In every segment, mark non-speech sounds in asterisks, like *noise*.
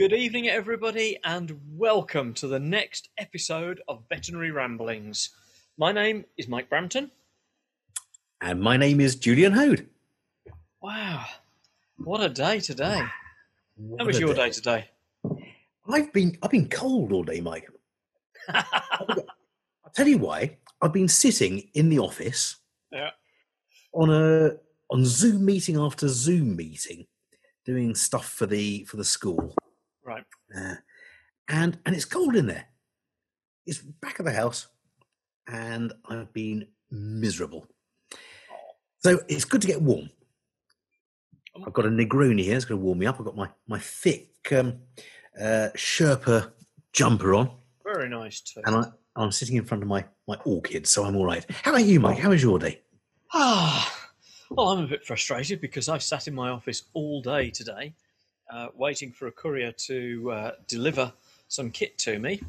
Good evening, everybody, and welcome to the next episode of Veterinary Ramblings. My name is Mike Brampton. And my name is Julian Hode. Wow, what a day today! What How was your day today? I've been I've been cold all day, Mike. *laughs* I'll tell you why. I've been sitting in the office Yeah. on a on Zoom meeting after Zoom meeting, doing stuff for the for the school. Right. Uh, and and it's cold in there. It's back of the house, and I've been miserable. So it's good to get warm. I've got a Negroni here. It's going to warm me up. I've got my my thick um, uh, Sherpa jumper on, Very nice too. and I, I'm sitting in front of my my orchid, so I'm all right. How about you, Mike? How was your day? Ah, well, I'm a bit frustrated because I've sat in my office all day today, uh, waiting for a courier to uh, deliver some kit to me,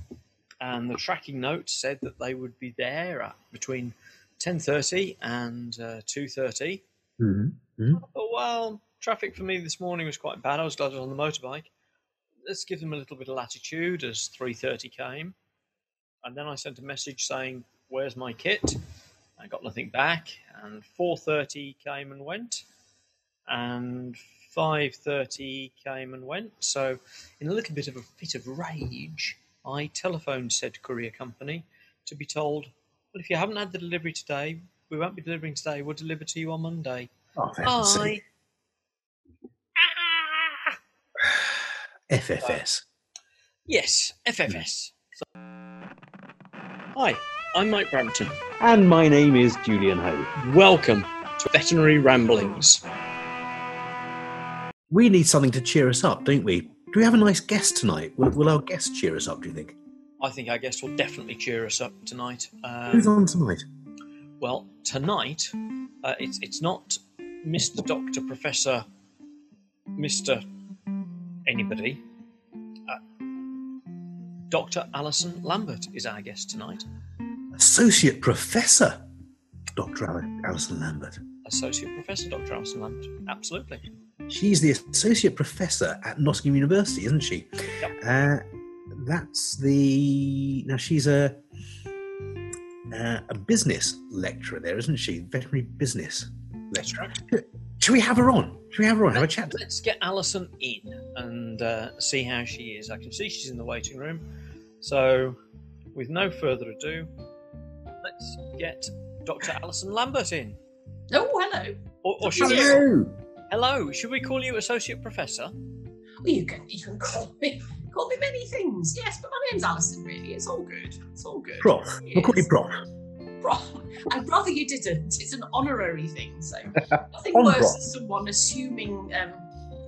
and the tracking note said that they would be there at between 10:30 and uh, 2:30. Mm-hmm. Oh, well, traffic for me this morning was quite bad. I was glad I was on the motorbike. Let's give them a little bit of latitude as 3.30 came. And then I sent a message saying, where's my kit? I got nothing back. And 4.30 came and went. And 5.30 came and went. So in a little bit of a fit of rage, I telephoned said courier company to be told, well, if you haven't had the delivery today, we won't be delivering today. We'll deliver to you on Monday. Oh, for heaven's Bye. sake. *sighs* FFS. Yes, FFS. So- Hi, I'm Mike Brampton. And my name is Julian Hode. Welcome to Veterinary Ramblings. We need something to cheer us up, don't we? Do we have a nice guest tonight? Will, will our guest cheer us up? Do you think? I think our guest will definitely cheer us up tonight. Who's Um, on tonight? well, tonight uh, it's it's not Mr. Doctor Professor, Mr. Anybody. Uh, Dr. Alison Lambert is our guest tonight. Associate Professor Dr. Al- Alison Lambert. Associate Professor Dr. Alison Lambert. Absolutely. She's the associate professor at Nottingham University, isn't she? Uh, that's the now she's a uh, a business lecturer there, isn't she? Veterinary business lecturer. Should we have her on? Should we have her on? Have a chat? Let's get Alison in and uh, see how she is. I can see she's in the waiting room. So, with no further ado, let's get Dr. Alison Lambert in. Oh, hello. Or, or should we, Hello. Hello, should we call you Associate Professor? Well, you can you can call me call me many things. Yes, but my name's Alison. Really, it's all good. It's all good. Prof. We'll call you Prof. Prof. I'd rather you didn't. It's an honorary thing. So *laughs* nothing On worse prof. than someone assuming um,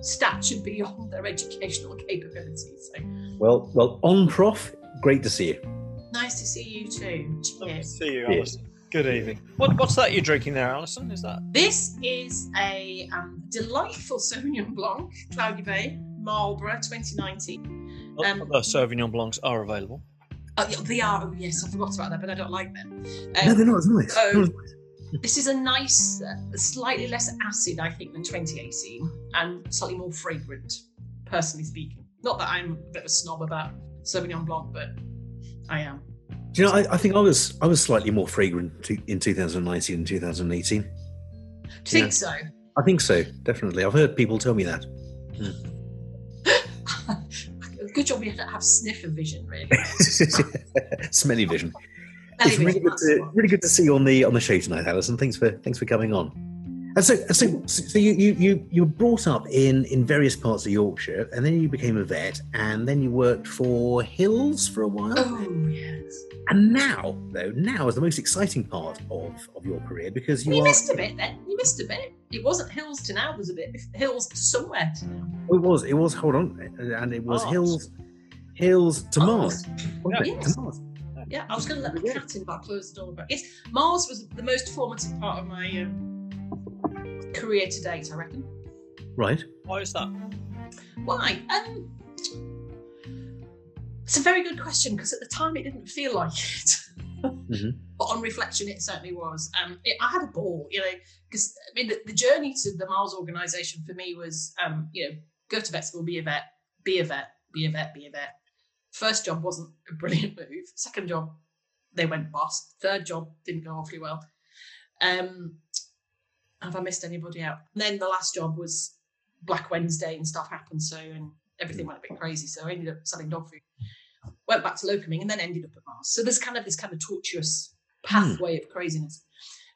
stature beyond their educational capabilities. So Well, well, on Prof. Great to see you. nice to see you too. Lovely to see you, Yes. Alison. Good evening. What, what's that you're drinking there, Alison? Is that? This is a um, delightful *laughs* Sauvignon Blanc, Cloudy Bay, Marlborough, 2019. Um, Other Sauvignon Blancs are available. Oh, yeah, they are. Oh, yes, I forgot about that, but I don't like them. no, Um, they're not as nice. oh. Not as nice. This is a nice, uh, slightly less acid, I think, than 2018, and slightly more fragrant, personally speaking. Not that I'm a bit of a snob about Sauvignon Blanc, but I am. Do you know? I, I think I was I was slightly more fragrant to, in 2019 and 2018. Do you think so? I think so, definitely. I've heard people tell me that. *laughs* Good job you don't have sniffer vision, really. *laughs* Smelly vision. Belly it's really good, to, really good to see you on the on the show tonight, Alison. Thanks for thanks for coming on. And so so so you you you you were brought up in in various parts of Yorkshire, and then you became a vet, and then you worked for Hills for a while, Oh, yes. and now though now is the most exciting part of of your career because you You are. missed a bit then. You missed a bit. It wasn't hills to now, was a bit. Hills to somewhere to now. It was it was hold on, and it was Mars. Hills Hills to Mars. Mars. wasn't? Yes. To Mars. Yeah, I was going to let the cat in, but I closed the door. But yes, Mars was the most formative part of my um, career to date, I reckon. Right. Why is that? Why? Um, it's a very good question because at the time it didn't feel like it. Mhm. *laughs* But on reflection, it certainly was. Um, it, I had a ball, you know, because I mean, the, the journey to the Mars organisation for me was, um, you know, go to vet school, be a vet, be a vet, be a vet, be a vet. First job wasn't a brilliant move. Second job, they went bust. Third job didn't go awfully well. Um, have I missed anybody out? And then the last job was Black Wednesday and stuff happened. So, and everything went a bit crazy. So I ended up selling dog food. Went back to locuming and then ended up at Mars. So there's kind of this kind of tortuous pathway of craziness.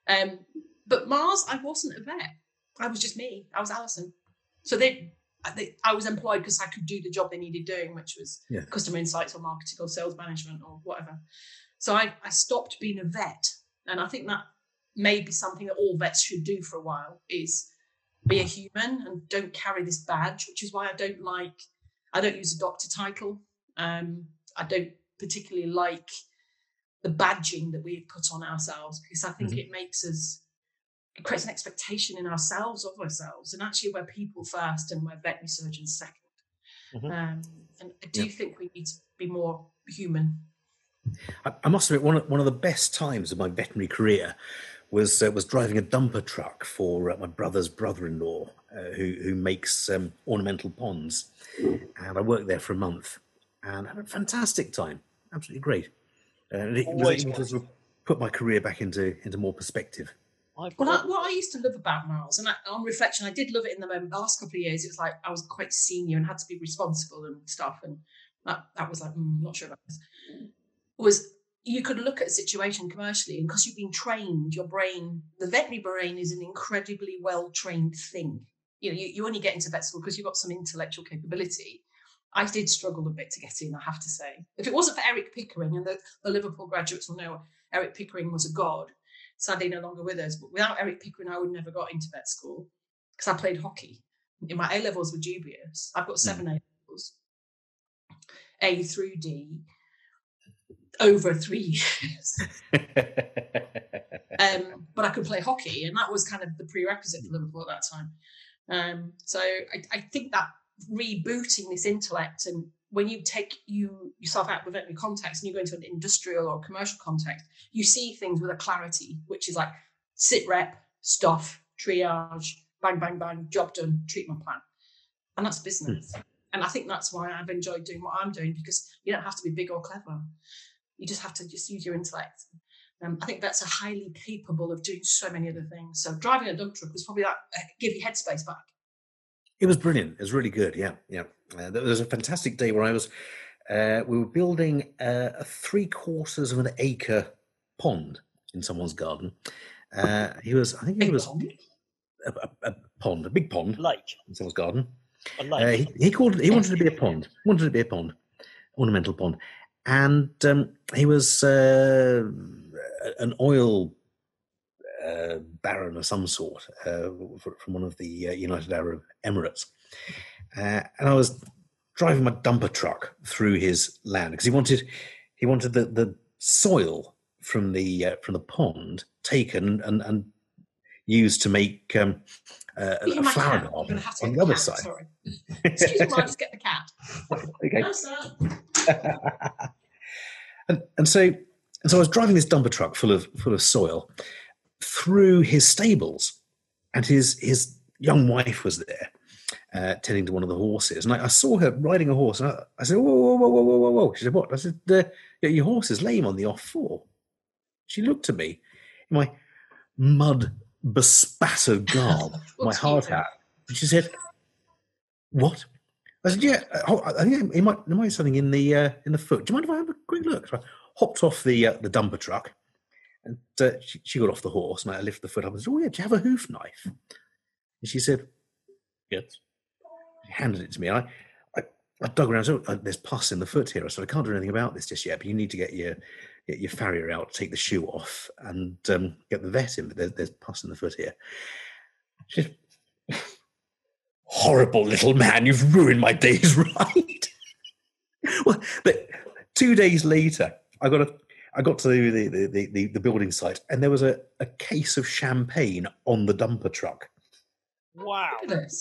Um, but Mars, I wasn't a vet. I was just me. I was Alison. So they, they I was employed because I could do the job they needed doing, which was Yeah. customer insights or marketing or sales management or whatever. So I, I stopped being a vet. And I think that may be something that all vets should do for a while is be a human and don't carry this badge, which is why I don't like, I don't use a doctor title. Um, I don't particularly like the badging that we've put on ourselves because I think it makes us, it creates an expectation in ourselves of ourselves. And actually, we're people first and we're veterinary surgeons 2nd Mhm. Um, and I do think we need to be more human. I, I must admit, one of, one of the best times of my veterinary career was uh, was driving a dumper truck for uh, my brother's brother-in-law, uh, who who makes um, ornamental ponds, and I worked there for a month, and had a fantastic time, absolutely great, and it was able to sort of put my career back into into more perspective. I've Well, I, what I used to love about Mars, and I, on reflection, I did love it in the moment. The last couple of years, it was like I was quite senior and had to be responsible and stuff, and that, that was like, mm, not sure about this. Was you could look at a situation commercially, and because you've been trained, your brain, the veterinary brain, is an incredibly well trained thing. You know, you, you only get into vet school because you've got some intellectual capability. I did struggle a bit to get in, I have to say. If it wasn't for Eric Pickering, and the, the Liverpool graduates will know Eric Pickering was a god, sadly no longer with us. But without Eric Pickering, I would never got into vet school because I played hockey. In my A levels were dubious. I've got seven hmm. A levels, A through D, over three years. *laughs* Um, but I could play hockey, and that was kind of the prerequisite for Liverpool at that time. Um, so I, I think that rebooting this intellect and when you take you yourself out of a context and you go into an industrial or commercial context, you see things with a clarity, which is like sit rep, stuff, triage, bang, bang, bang, job done, treatment plan. And that's business. And I think that's why I've enjoyed doing what I'm doing because you don't have to be big or clever. You just have to just use your intellect. Um, I think vets are highly capable of doing so many other things. So driving a dump truck was probably that uh, give you headspace back. It was brilliant. It was really good. Yeah, yeah. Uh, there was a fantastic day where I was. Uh, we were building uh, a three quarters of an acre pond in someone's garden. Uh, he was, I think he was a, a, a pond, a big pond lake. in someone's garden. A Uh, lake. he, he called it. He wanted to be a pond. Wanted to be a pond, ornamental pond, and um, he was uh, an oil uh, baron of some sort uh, from one of the uh, United Arab Emirates, uh, and I was driving my dumper truck through his land because he wanted he wanted the, the soil from the uh, from the pond taken and and used to make um, uh, a flower garden gonna have to on the other cat, side. Sorry. Excuse me, I just get the cat. *laughs* okay. No, sir. *laughs* and and so and so I was driving this dumper truck full of full of soil through his stables, and his his young wife was there uh, tending to one of the horses, and I, I saw her riding a horse, and I, I said, "Whoa, whoa, whoa, whoa, whoa, whoa, whoa!" She said, "What?" I said, "Your horse is lame on the off fore." She looked at me in my mud bespattered garb, *laughs* my hard hat, and she said, "What?" I said, "Yeah, uh, oh, I think he might there might be something in the uh, in the foot. Do you mind if I have a quick look?" So I hopped off the uh, the dumper truck, and uh, she, she got off the horse, and I lifted the foot up and said, "Oh yeah, do you have a hoof knife?" And she said, "Yes." She handed it to me. And I, I, I dug around. So uh, there's pus in the foot here. I said, "I can't do anything about this just yet, but you need to get your get your farrier out, take the shoe off, and um, get the vet in. But there's, there's pus in the foot here." She horrible little man, you've ruined my day's *laughs* ride. well, but two days later, I got a, I got to the the, the, the, the building site, and there was a, a case of champagne on the dumper truck. Wow. Look at.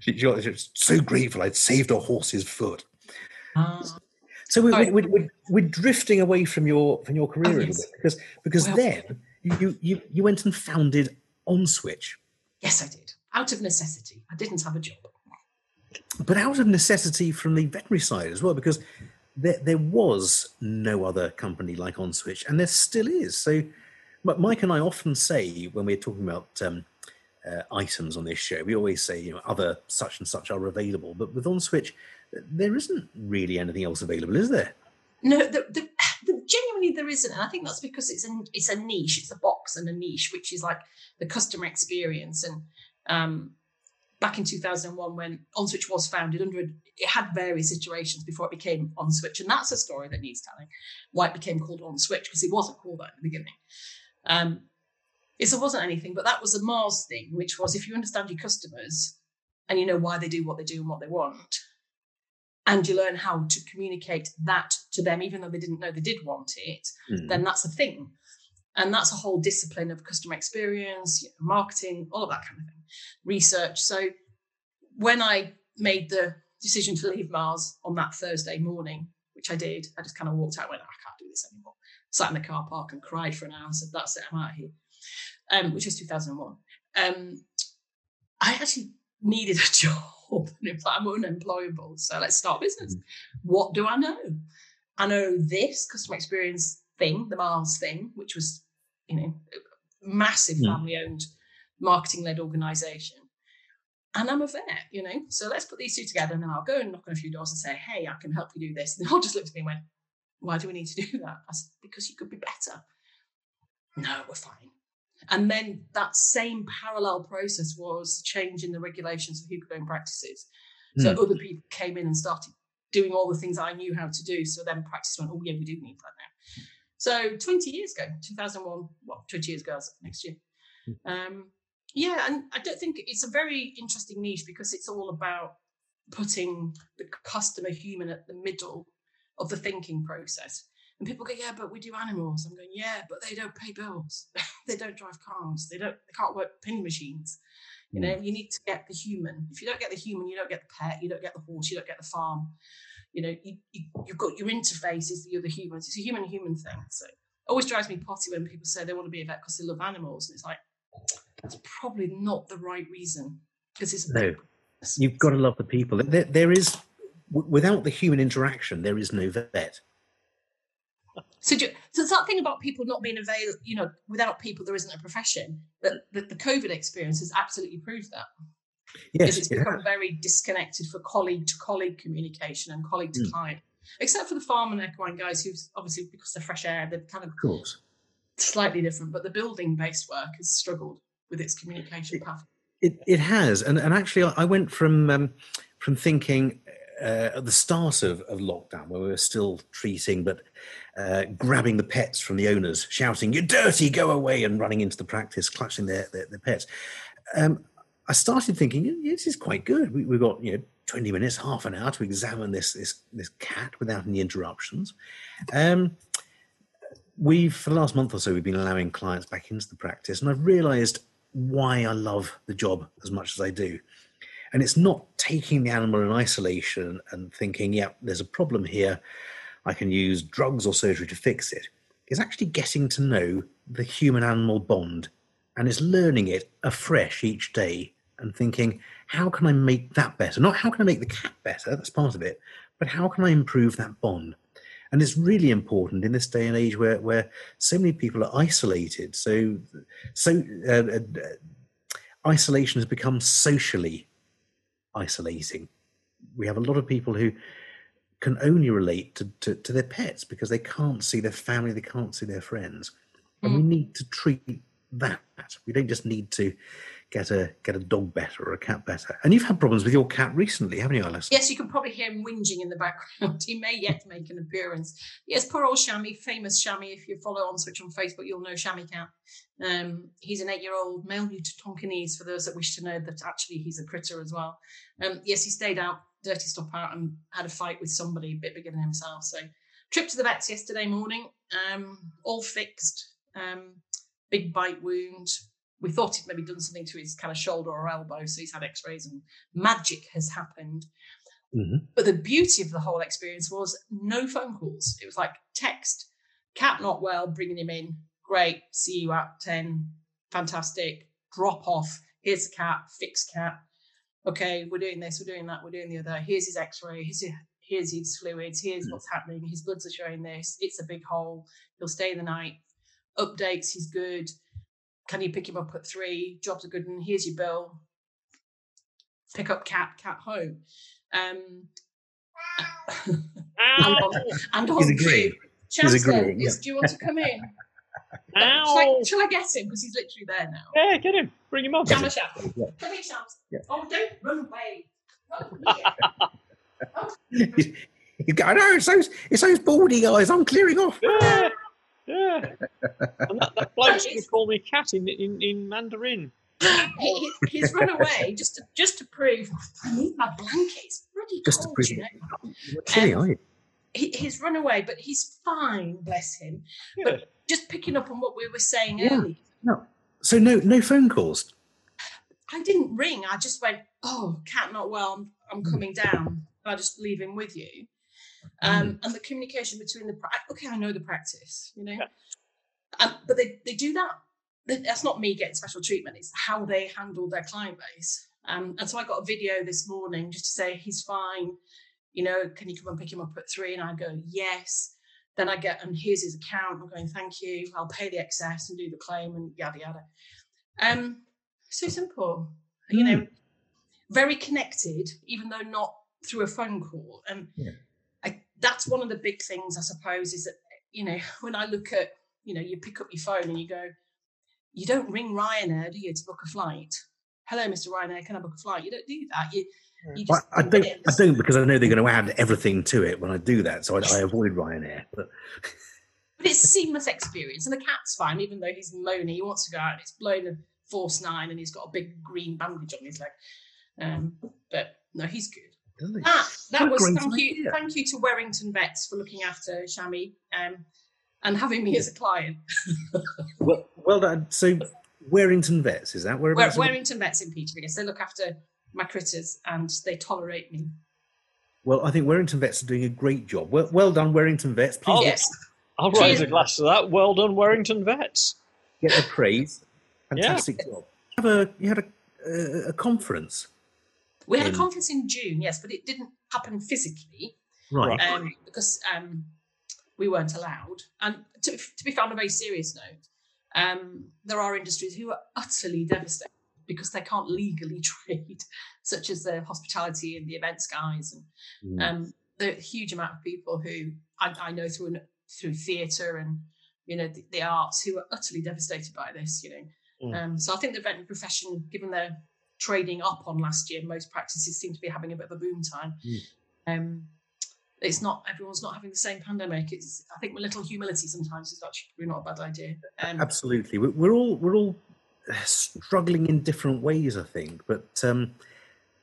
She, she, was- she was so grateful I'd saved a horse's foot. Ah, So we're, we're, we're, we're drifting away from your from your career a little yes. bit because because Well- then you, you you went and founded OnSwitch. yes, I did. Out of necessity. I didn't have a job. but out of necessity from the veterinary side as well, because there, there was no other company like OnSwitch, and there still is. So, Mike and I often say when we're talking about um, uh, items on this show, we always say, you know, other such and such are available. But with OnSwitch, there isn't really anything else available, is there? No, the, the, the, genuinely there isn't, and I think that's because it's a it's a niche, it's a box and a niche, which is like the customer experience. And um, back in 2001, when OnSwitch was founded, under it had various iterations before it became OnSwitch, and that's a story that needs telling. Why it became called OnSwitch because it wasn't called that in the beginning. Um, it wasn't anything, but that was a Mars thing, which was if you understand your customers and you know why they do what they do and what they want, and you learn how to communicate that to them, even though they didn't know they did want it, mm. then that's a thing. And that's a whole discipline of customer experience, you know, marketing, all of that kind of thing, research. So when I made the decision to leave Mars on that Thursday morning, which I did, I just kind of walked out, went, I can't do this anymore. Sat in the car park and cried for an hour and said, That's it, I'm out here, um, which was 2001. Um, I actually needed a *laughs* job and I'm unemployable. So let's start business. Mm-hmm. What do I know? I know this customer experience thing, the Mars thing, which was, you know, massive mm. family owned marketing led organization. And I'm a vet, you know. So let's put these two together and then I'll go and knock on a few doors and say, hey, I can help you do this. And they all just looked at me and went, why do we need to do that? I said, because you could be better. No, we're fine. And then that same parallel process was changing the regulations of going practices. So mm. other people came in and started doing all the things I knew how to do. So then practice went, oh yeah, we do need that now. So 20 years ago, 2001, well, 20 years ago, next year. Hmm. Um, yeah, and I don't think it's a very interesting niche because it's all about putting the customer human at the middle of the thinking process. And people go, yeah, but we do animals. I'm going, yeah, but they don't pay bills. *laughs* they don't drive cars. They don't. They can't work penny machines. You know, mm. you need to get the human. If you don't get the human, you don't get the pet. You don't get the horse. You don't get the farm. You know, you, you, have got your interface is the other humans. It's a human-human thing. So it always drives me potty when people say they want to be a vet because they love animals, and it's like that's probably not the right reason because it's no. You've got to love the people. There, there is without the human interaction, there is no vet. So, do, so that thing about people not being available, you know, without people, there isn't a profession. That the, the COVID experience has absolutely proved that. Yes, it's become very disconnected for colleague to colleague communication and colleague to mm. client, except for the farm and equine guys who's obviously because they're fresh air, they're kind of, of course. slightly different. But the building based work has struggled with its communication it, path. It, it has, and and actually, I went from um, from thinking uh, at the start of, of lockdown, where we were still treating, but uh, grabbing the pets from the owners, shouting, You're dirty, go away, and running into the practice, clutching their, their, their pets. Um, I started thinking, this is quite good. We, have got you know 20 minutes, half an hour to examine this this, this cat without any interruptions. Um, we've for the last month or so we've been allowing clients back into the practice, and I've realised why I love the job as much as I do. And it's not taking the animal in isolation and thinking, yeah, there's a problem here. I can use drugs or surgery to fix it. It's actually getting to know the human animal bond and it's learning it afresh each day and thinking, how can I make that better? Not how can I make the cat better, that's part of it, but how can I improve that bond? And it's really important in this day and age where, where so many people are isolated. So, so uh, uh, isolation has become socially isolating. We have a lot of people who can only relate to, to, to, their pets because they can't see their family, they can't see their friends. And mm. we need to treat that. We don't just need to get a get a dog better or a cat better. And you've had problems with your cat recently, haven't you, Alice? Yes, you can probably hear him whinging in the background. *laughs* he may yet make an appearance. Yes, poor old Shammy, famous Shammy. If you follow OnSwitch on Facebook, you'll know Shammy Cat. Um, he's an eight-year-old male new Tonkinese. For those that wish to know that actually he's a critter as well. Um, yes, he stayed out, dirty stop out, and had a fight with somebody a bit bigger than himself. So trip to the vets yesterday morning, um, all fixed. Um, big bite wound, we thought he'd maybe done something to his kind of shoulder or elbow, so he's had X-rays and magic has happened. Mm-hmm. But the beauty of the whole experience was no phone calls. It was like text, cat not well, bringing him in. Great, see you at ten. Fantastic. Drop off. Here's the cat. Fix cat. okay, we're doing this, we're doing that, we're doing the other. Here's his X-ray. Here's his, here's his fluids. Here's what's happening. His bloods are showing this. It's a big hole. He'll stay the night. Updates. He's good. Can you pick him up at three? Jobs are good, and here's your bill. Pick up cat, cat home. Um, *laughs* and Ow! on, and on He's agreeing. cue, He's Chancellor, yeah. is- do you want to come in? *laughs* shall, I, shall I get him? Because he's literally there now. Yeah, get him. Bring him on. Sham a sham. Yeah. Come here, Shams. Yeah. Oh, don't run away. Run here. You go, no, it's those, it's those baldy guys. I'm clearing off. Yeah, yeah. *laughs* And that, that bloke's going to call me cat in, in, in Mandarin. *gasps* he, he's run away just to, just to prove I need my blanket. It's bloody Just to prove you know. You're chilly, Um, are you? He, he's run away, but he's fine, bless him. Yeah. But just picking up on what we were saying Yeah. earlier, No. So no, no phone calls. I didn't ring. I just went, "Oh, cat not well. I'm, I'm Hmm. coming down. I'll just leave him with you." Um, and the communication between the okay, I know the practice, you know, Yeah. um, but they they do that. That- That's not me getting special treatment. It's how they handle their client base. Um, and so I got a video this morning just to say he's fine. You know, can you come and pick him up at three? And I go yes. Then I get and here's his account. I'm going thank you. I'll pay the excess and do the claim and yada yada. Um, so simple. You know, very connected, even though not through a phone call. And Yeah. I, that's one of the big things, I suppose, is that, you know, *laughs* when I look at, you know, you pick up your phone and you go, you don't ring Ryanair, do you, to book a flight? Hello, Mr. Ryanair, can I book a flight? You don't do that. You, you just I do don't. I don't because I know they're going to add everything to it when I do that. So I, I avoid Ryanair. But *laughs* But it's a seamless experience, and the cat's fine, even though he's moaning. He wants to go out, and it's blown a force nine, and he's got a big green bandage on his leg. Um, but no, he's good. Doesn't it? That that was great thank you, thank you to Werrington Vets for looking after Shami um, and having me as a client. *laughs* Well, well done. So Warrington Vets is that where? Wer- Werrington Vets in Peterborough, they look after my critters and they tolerate me. Well, I think Warrington Vets are doing a great job. Well, well done, Warrington Vets. Please Oh, yes, I'll raise a glass to that. Well done, Warrington Vets. get the praise. Yeah. Fantastic job. You have a you had a, a, a conference, we had a conference in June, yes, but it didn't happen physically. right? um, because um, we weren't allowed. And to, to be found on a very serious note, um, there are industries who are utterly devastated because they can't legally *laughs* trade, such as the hospitality and the events guys, and Mm. um, the huge amount of people who I, I know through an, through theatre and you know the, the arts who are utterly devastated by this. You know, Mm. um, so I think the veterinary profession, given their trading up on last year, most practices seem to be having a bit of a boom time. Um, it's not everyone's not having the same pandemic. It's I think a little humility sometimes is actually not a bad idea. Um, Absolutely. We- We're all we're all uh, struggling in different ways, I think. But um,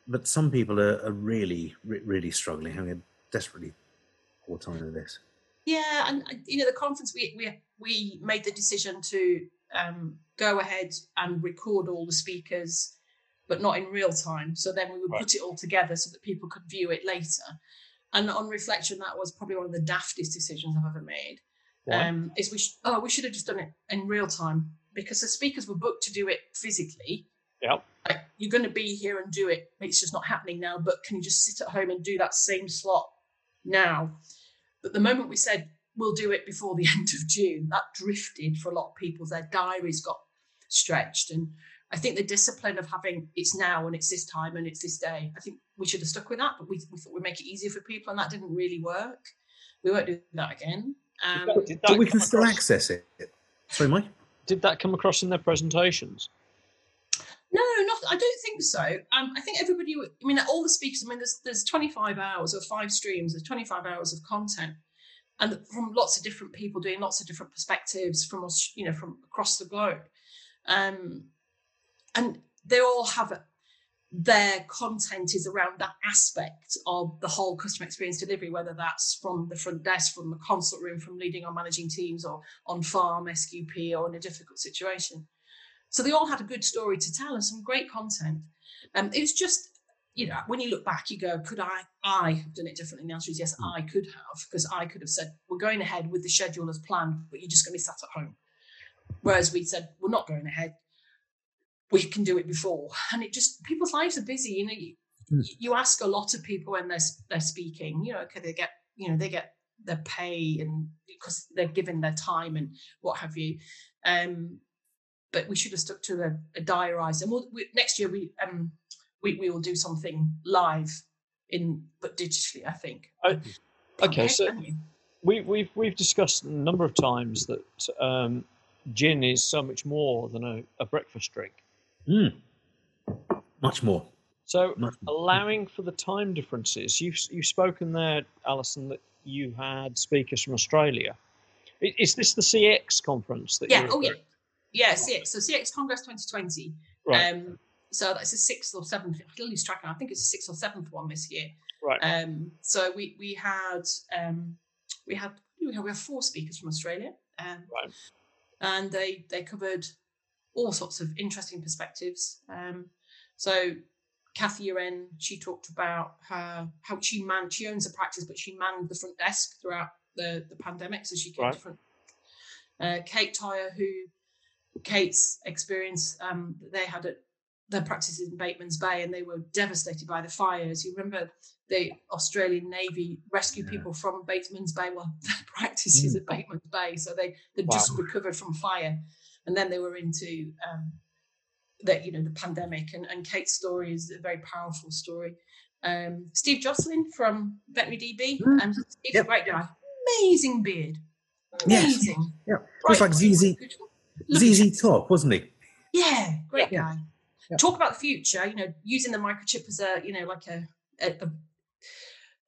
but some people are, are really really struggling, having a desperately poor time with this. Yeah, and uh, you know the conference we we we made the decision to um, go ahead and record all the speakers, but not in real time. So then we would Right. put it all together so that people could view it later. And on reflection, that was probably one of the daftest decisions I've ever made. Um, is we sh- oh we should have just done it in real time because the speakers were booked to do it physically. Yep. Like you're going to be here and do it. It's just not happening now. But can you just sit at home and do that same slot now? But the moment we said we'll do it before the *laughs* end of June, that drifted for a lot of people. Their diaries got stretched. And I think the discipline of having it's now and it's this time and it's this day, I think we should have stuck with that, but we, we thought we'd make it easier for people and that didn't really work. We won't do that again. Um, Did that- did But we come can still across- access it. Sorry, Mike. Did that come across in their presentations? No, not. I don't think so. Um, I think everybody. w- I mean, all the speakers. I mean, there's there's 25 hours or five streams. There's 25 hours of content, and from lots of different people doing lots of different perspectives from us, you know, from across the globe, um, and they all have their content is around that aspect of the whole customer experience delivery, whether that's from the front desk, from the consult room, from leading or managing teams, or on farm SQP, or in a difficult situation. So they all had a good story to tell and some great content. Um, it was just, you know, when you look back, you go, could I, I have done it differently? And the answer is yes, I could have, because I could have said, we're going ahead with the schedule as planned, but you're just going to be sat at home. Whereas we said, we're not going ahead. We can do it before. And it just people's lives are busy. You know, you, Mm. you ask a lot of people when they're they're speaking. You know, okay, they get you know they get their pay and because they're given their time and what have you. Um, but we should have stuck to a, a diarised. And we'll, we, next year we um we we will do something live in but digitally. I think. Okay, so- we, we've we've discussed a number of times that um, gin is so much more than a, a breakfast drink. Mm. Much more. So Much more. allowing for the time differences, you've you've spoken there, Alison, that you had speakers from Australia. I- Is this the CX conference that? yeah you're oh yeah yeah CX so CX Congress 2020 Right. um so that's the sixth or seventh I lose track now. I think it's the sixth or seventh one this year right. um so we we had um we had we have, we have four speakers from Australia um Right. and they they covered all sorts of interesting perspectives um so Kathy Uren, she talked about her how she manned she owns a practice but she manned the front desk throughout the the pandemic so she came Right. front uh, Kate Tyre, who Kate's experience, um, they had a, their practices in Bateman's Bay and they were devastated by the fires. You remember the Australian Navy rescued Yeah. people from Bateman's Bay? Well, *laughs* their practices at Bateman's Bay. So they, they Wow. just recovered from fire. And then they were into um, the, you know, the pandemic. And, and Kate's story is a very powerful story. Um, Steve Jocelyn from Veterinary DB. Mm. Um, Steve's Yep. a great guy. Amazing beard. Yes. Amazing. Yeah. Looks like ZZ, ZZ Top, wasn't he? yeah, great Yeah. guy. Yeah. Talk about the future. You know, using the microchip as a you know like a, a, a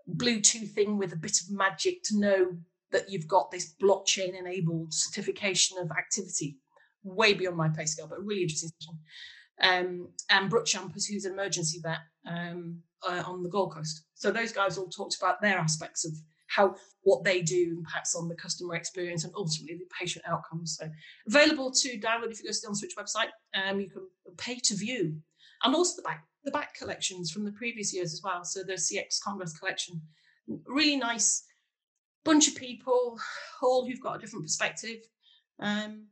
Bluetooth thing with a bit of magic to know that you've got this blockchain enabled certification of activity. Way beyond my pay scale, but really interesting session. Um, and Brooke Champers, who's an emergency vet um, uh, on the Gold Coast. So those guys all talked about their aspects of how what they do impacts on the customer experience and ultimately the patient outcomes. So available to download if you go to the OnSwitch website. Um, you can pay to view, and also the back the back collections from the previous years as well. So the CX Congress collection, really nice bunch of people, all who've got a different perspective, um,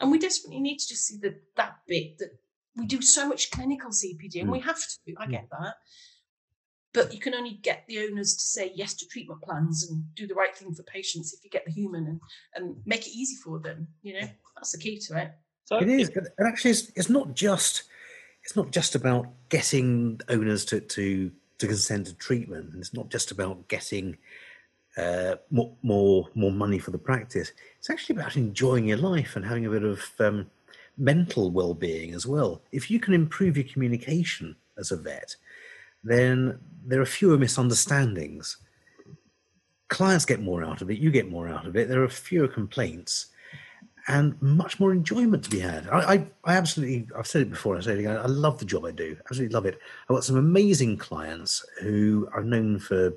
and we desperately need to just see that that bit that we do so much clinical CPD, and we mm. have to. I get mm. that. But you can only get the owners to say yes to treatment plans and do the right thing for patients if you get the human and, and make it easy for them. You know, that's the key to it. So It is, and and actually, it's, it's not just it's not just about getting owners to to to consent to treatment, and it's not just about getting uh, more more more money for the practice. It's actually about enjoying your life and having a bit of um, mental well-being as well. If you can improve your communication as a vet, then there are fewer misunderstandings. Clients get more out of it. You get more out of it. There are fewer complaints and much more enjoyment to be had. I, I, I absolutely, I've said it before, I say it again, I love the job I do, absolutely love it. I've got some amazing clients who I've known for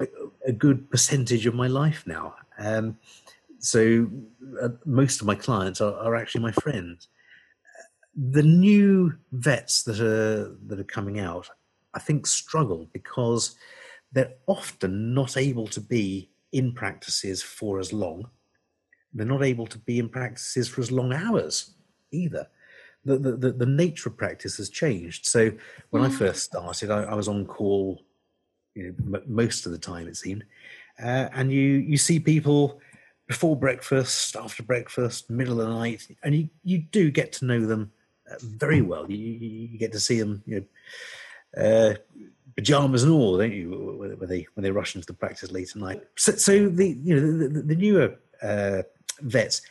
a, a good percentage of my life now. Um, so uh, most of my clients are, are actually my friends. The new vets that are that are coming out, I think, struggle because they're often not able to be in practices for as long they're not able to be in practices for as long hours either. The, the, the, the nature of practice has changed. So when I Mm. first started, I, I was on call you know, most of the time, it seemed. Uh, and you, you see people before breakfast, after breakfast, middle of the night, and you, you do get to know them uh, very well. You, you, get to see them, you know, uh, pajamas and all, don't you? When when they when they rush into the practice late at night. So, so the you know the, the, the newer uh, vets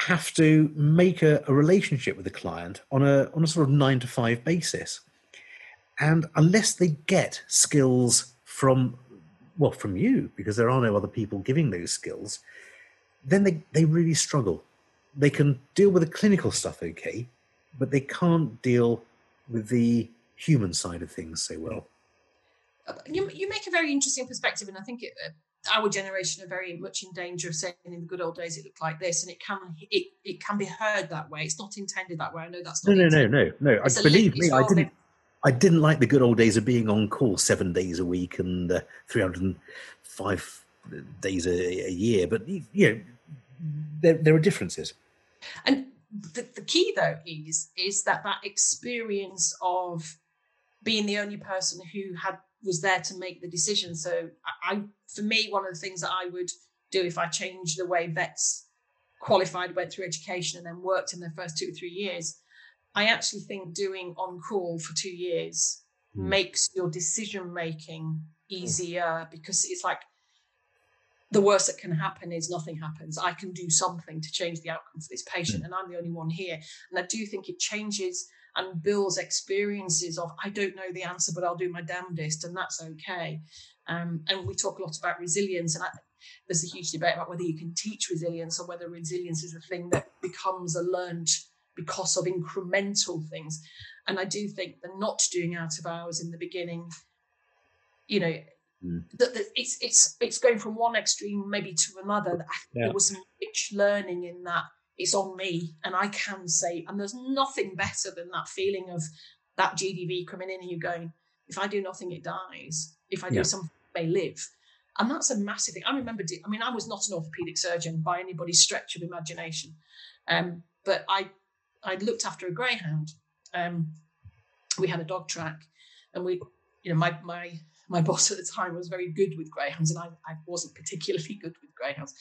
have to make a, a relationship with the client on a on a sort of nine to five basis, and unless they get skills from well from you because there are no other people giving those skills, then they they really struggle. They can deal with the clinical stuff okay, but they can't deal with the human side of things so well. Uh, You, you make a very interesting perspective, and I think it, uh, our generation are very much in danger of saying in the good old days it looked like this, and it can it, it can be heard that way. It's not intended that way. I know that's No, not no, no, intent. no, no. I believe me, I didn't. I didn't like the good old days of being on call seven days a week and uh, 305 days a, a year. But you know, there, there are differences. And the, the key though is is that that experience of being the only person who had was there to make the decision. So I, for me, one of the things that I would do if I changed the way vets qualified, went through education, and then worked in their first two or three years, I actually think doing on call for two years mm. makes your decision making easier because it's like the worst that can happen is nothing happens. I can do something to change the outcome for this patient, mm. and I'm the only one here. And I do think it changes and builds experiences of I don't know the answer, but I'll do my damnedest, and that's okay. Um, and we talk a lot about resilience, and I, there's a huge debate about whether you can teach resilience or whether resilience is a thing that becomes a learned because of incremental things. And I do think the not doing out of hours in the beginning, you know, mm. that, that, it's it's it's going from one extreme maybe to another. Yeah. There was some rich learning in that. It's on me, and I can say, and there's nothing better than that feeling of that GDV coming in and you going, if I do nothing, it dies. If I do yeah. something, it may live. And that's a massive thing. I remember, I mean, I was not an orthopedic surgeon by anybody's stretch of imagination. Um, but I I looked after a greyhound. Um, we had a dog track, and we, you know, my my my *laughs* boss at the time was very good with greyhounds, and I, I wasn't particularly *laughs* good with greyhounds.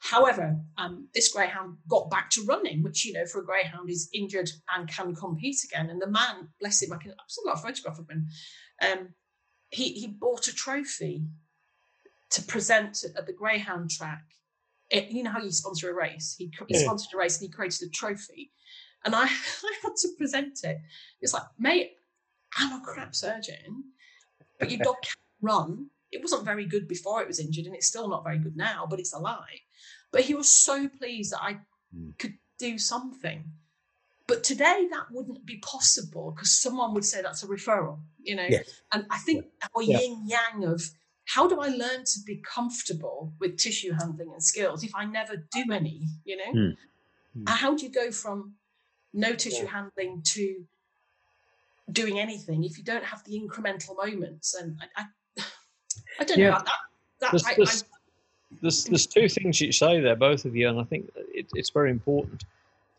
However, um, this greyhound got back to running, which you know for a greyhound is injured and can compete again. And the man, bless him, I can I've still got a photograph of him. Um, he he bought a trophy to present at the greyhound track. It, you know how you sponsor a race? He, he yeah. sponsored a race and he created a trophy and I, *laughs* I had to present it. It's like, mate, I'm a crap surgeon, but your dog *laughs* can run. It wasn't very good before it was injured, and it's still not very good now, but it's alive. But he was so pleased that I mm. could do something. But today that wouldn't be possible because someone would say that's a referral, you know. Yes. And I think our yeah. yin yang of how do I learn to be comfortable with tissue handling and skills if I never do any, you know? Mm. Mm. How do you go from no tissue yeah. handling to doing anything if you don't have the incremental moments. And I, I, *sighs* I don't yeah. know. That, that, there's, I, there's, there's, there's, two things you say there, both of you, and I think it, it's very important.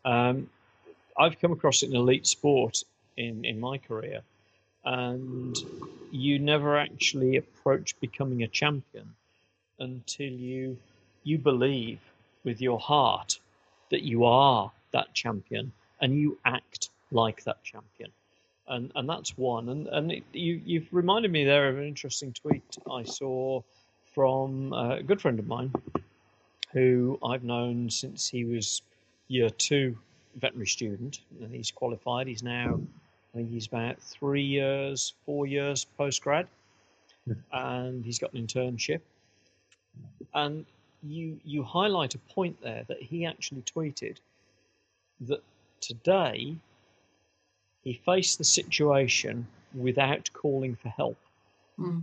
Um, I've come across it in elite sport in, in my career, and you never actually approach becoming a champion until you you believe with your heart that you are that champion and you act like that champion. And, and that's one. And, and it, you, you've reminded me there of an interesting tweet I saw from a good friend of mine who I've known since he was year two veterinary student. And he's qualified. He's now, I think he's about three years, four years post grad. Hmm. And he's got an internship. And you you highlight a point there that he actually tweeted that today, he faced the situation without calling for help. Mm.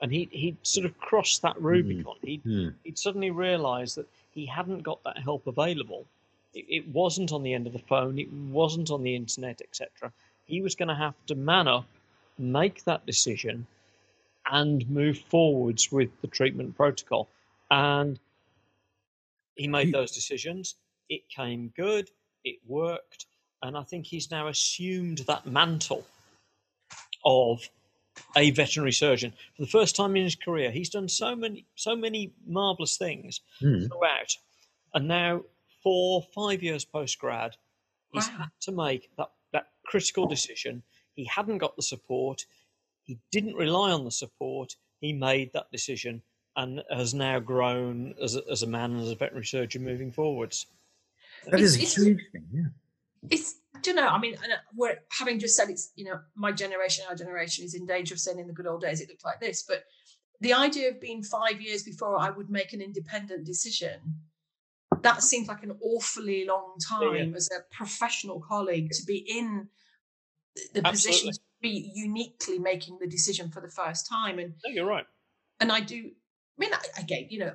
And he, he'd sort of crossed that Rubicon. Mm. He'd, mm. he'd suddenly realized that he hadn't got that help available. It, it wasn't on the end of the phone, it wasn't on the internet, etc. He was going to have to man up, make that decision, and move forwards with the treatment protocol. And he made those decisions. It came good it worked, and I think he's now assumed that mantle of a veterinary surgeon for the first time in his career. He's done so many, so many marvelous things mm. throughout, and now for five years post grad, he's wow. had to make that that critical decision. He hadn't got the support. He didn't rely on the support. He made that decision and has now grown as a, as a man and as a veterinary surgeon moving forwards. That is a huge thing. Yeah. It's I do you know? I mean, uh, we're having just said it's you know my generation, our generation is in danger of saying in the good old days it looked like this, but the idea of being five years before I would make an independent decision that seems like an awfully long time yeah, yeah. as a professional colleague to be in the Absolutely. position to be uniquely making the decision for the first time. And no, you're right. And I do. I mean, again, you know,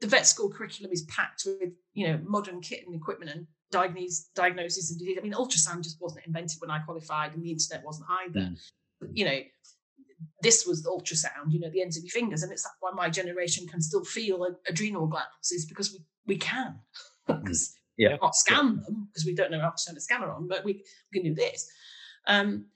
the vet school curriculum is packed with you know modern kit and equipment and diagnose, diagnosis and disease. I mean, ultrasound just wasn't invented when I qualified, and the internet wasn't either. Mm. But, you know, this was the ultrasound. You know, the ends of your fingers, and it's why my generation can still feel adrenal glands is because we we can *laughs* because Yeah. We can't scan them because we don't know how to turn a scanner on, but we, we can do this. Um,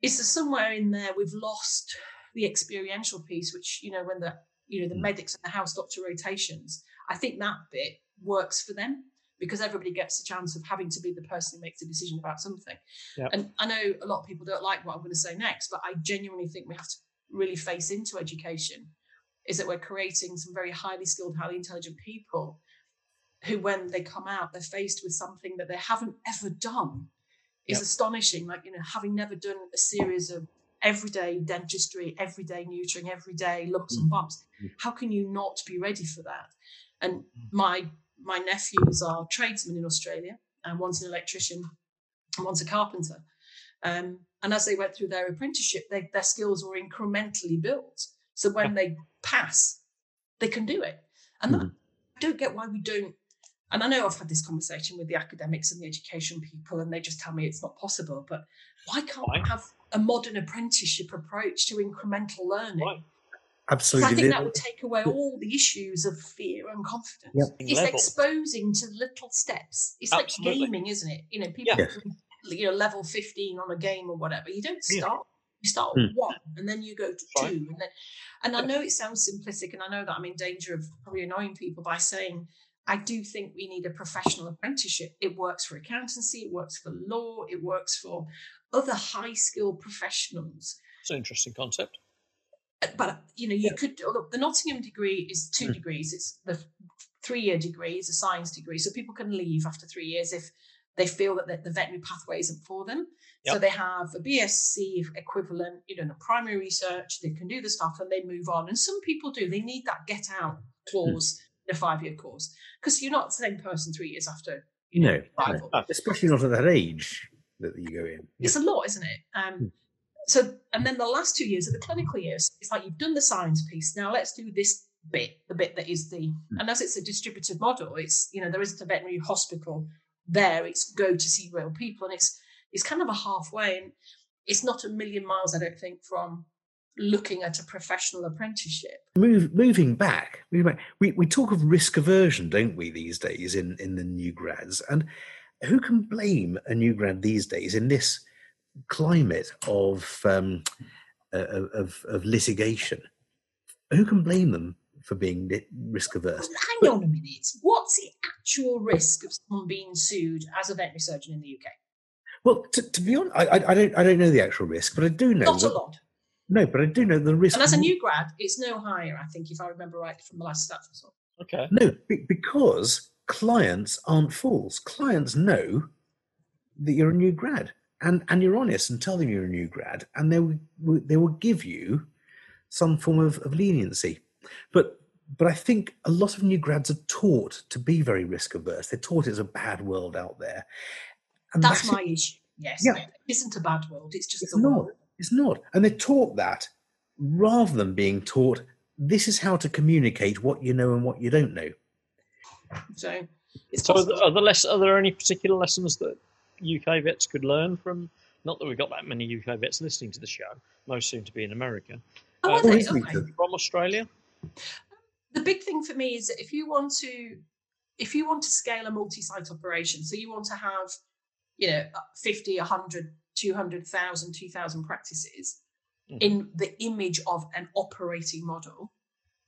is there somewhere in there we've lost the experiential piece, which you know when the you know the Mm. medics and the house doctor rotations. I think that bit works for them because everybody gets a chance of having to be the person who makes a decision about something. Yep. And I know a lot of people don't like what I'm going to say next, but I genuinely think we have to really face into education is that we're creating some very highly skilled, highly intelligent people who, when they come out, they're faced with something that they haven't ever done. Is Yep. astonishing. Like, you know, having never done a series of everyday dentistry, everyday neutering, everyday lumps and bumps, Mm. how can you not be ready for that? And my my nephews are tradesmen in Australia, and one's an electrician, and one's a carpenter. Um, and as they went through their apprenticeship, they, their skills were incrementally built. So when they pass, they can do it. And that, I don't get why we don't. And I know I've had this conversation with the academics and the education people, and they just tell me it's not possible. But why can't Why? we have a modern apprenticeship approach to incremental learning? Right. 'Cause Absolutely. I think that would take away all the issues of fear and confidence. Yep. It's Level. exposing to little steps. It's Absolutely. like gaming, isn't it? You know, people, Yeah. you know, level 15 on a game or whatever. You don't Yeah. start. You start Mm. with one and then you go to Right. two. And then, and I know it sounds simplistic and I know that I'm in danger of probably annoying people by saying, I do think we need a professional apprenticeship. It works for accountancy, it works for law, it works for other high skilled professionals It's an interesting concept. but you know, you could look. The Nottingham degree is two Mm. degrees. It's the three-year degree. It's a science degree, so people can leave after three years if they feel that the, the veterinary pathway isn't for them. So they have a BSc equivalent, you know, in a primary research. They can do the stuff and they move on. And some people do. They need that get out clause in a five-year course because you're not the same person three years after you know No, no. especially not at that age that you go in. it's a lot, isn't it? Um, so, and then the last two years are the clinical years. It's like you've done the science piece. Now let's do this bit, the bit that is the, and as it's a distributed model, it's you know there isn't a veterinary hospital there. It's go to see real people, and it's it's kind of a halfway, and it's not a million miles, I don't think, from looking at a professional apprenticeship. Move, moving back, moving back. We, we talk of risk aversion, don't we, these days in, in the new grads? And who can blame a new grad these days in this climate of, um, uh, of, of litigation? Who can blame them for being risk averse? Hang on a minute. What's the actual risk of someone being sued as a veterinary surgeon in the UK? Well, to, to be honest, I, I, I don't I don't know the actual risk, but I do know. Not a lot. No, but I do know the risk. And as a new grad, it's no higher, I think, if I remember right from the last stats I saw. Okay. No, be- because clients aren't fools. Clients know that you're a new grad, and and you're honest and tell them you're a new grad, and they will they will give you some form of, of leniency. But but I think a lot of new grads are taught to be very risk averse. They're taught it's a bad world out there, and That's that's my issue. Yes. Yeah. It isn't a bad world. It's just It's the not. world. It's not. And they're taught that rather than being taught this is how to communicate what you know and what you don't know. So it's So, are there, are, there less, are there any particular lessons that UK vets could learn from? Not that we've got that many UK vets listening to the show. Most seem to be in America. oh, uh, they? Always Okay. From Australia? The big thing for me is that if you want to, if you want to scale a multi-site operation, so you want to have, you know, 50, 100, 200,000, 2,000 practices Mhm. in the image of an operating model,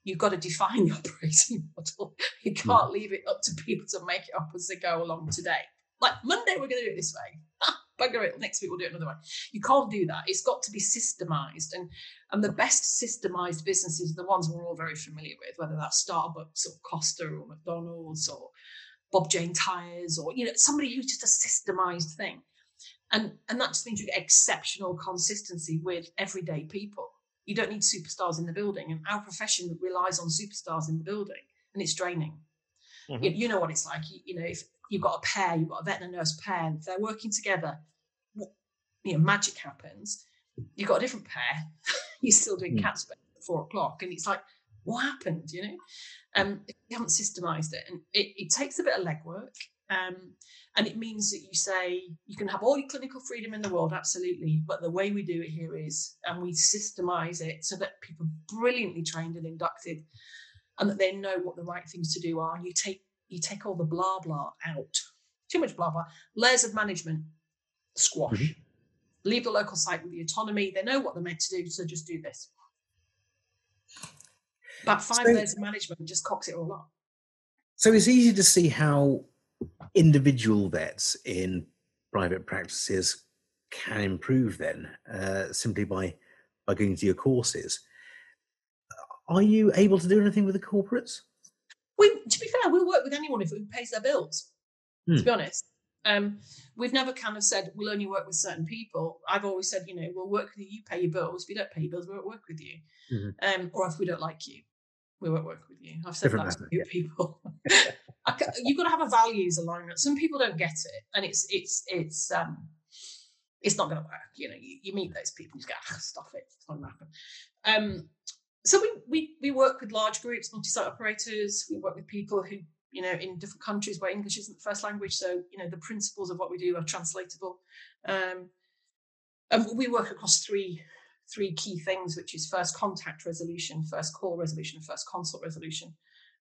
you've got to define the *laughs* operating model. You hmm. can't leave it up to people to make it up as they go along today. Like Monday, we're going to do it this way. *laughs* Bugger it. Next week, we'll do it another way. You can't do that. It's got to be systemized. And and the best systemized businesses are the ones we're all very familiar with, whether that's Starbucks or Costa or McDonald's or Bob Jane Tires or you know somebody who's just a systemized thing. And and that just means you get exceptional consistency with everyday people. You don't need superstars in the building, and our profession relies on superstars in the building, and it's draining. Mhm. You, you know what it's like. You, you know, if you've got a pair, you've got a veterinary nurse pair, and if they're working together, you know, magic happens. You've got a different pair. *laughs* You're still doing Mm. cat space at four o'clock, and it's like, what happened? You know, um, you haven't systemized it, and it, it takes a bit of legwork. Um, and it means that you say you can have all your clinical freedom in the world, absolutely, but the way we do it here is, and we systemize it so that people are brilliantly trained and inducted, and that they know what the right things to do are. And you take you take all the blah blah out. too much blah blah. Layers of management, squash. Mhm. Leave the local site with the autonomy. They know what they're meant to do, so just do this. About five So- layers of management just cocks it all up. So it's easy to see how individual vets in private practices can improve then uh, simply by by going to your courses. Are you able to do anything with the corporates? We, to be fair, we'll work with anyone if it pays their bills. To Hmm. be honest, um, we've never kind of said we'll only work with certain people. I've always said, you know, we'll work with you. You pay your bills. If you don't pay your bills, we won't work with you. Mhm. Um, or if we don't like you, we won't work with you. I've said Different that to matter, few people. *laughs* You've got to have a values alignment. Some people don't get it, and it's it's it's um it's not going to work. You know, you, you meet those people, you go, ah, stop it, it's not going to happen. Um, so we, we we work with large groups, multi-site operators. We work with people who you know in different countries where English isn't the first language. So you know the principles of what we do are translatable. Um, and we work across three three key things, which is first contact resolution, first call resolution, first consult resolution.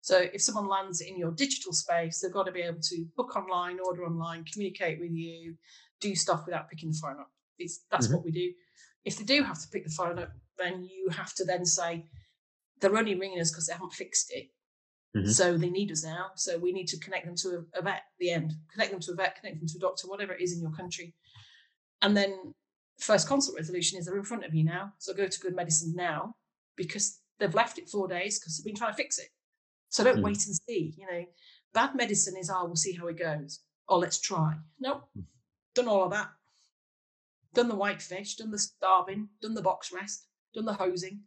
So if someone lands in your digital space, they've got to be able to book online, order online, communicate with you, do stuff without picking the phone up. It's, that's Mhm. what we do. If they do have to pick the phone up, then you have to then say they're only ringing us because they haven't fixed it. Mhm. So they need us now. So we need to connect them to a, a vet the end, connect them to a vet, connect them to a doctor, whatever it is in your country. And then first consult resolution is they're in front of you now. So go to good medicine now because they've left it four days because they've been trying to fix it. So don't Mm. wait and see. You know, bad medicine is, oh, we'll see how it goes. Oh, let's try. Nope. Done all of that. Done the white fish, done the starving, done the box rest, done the hosing.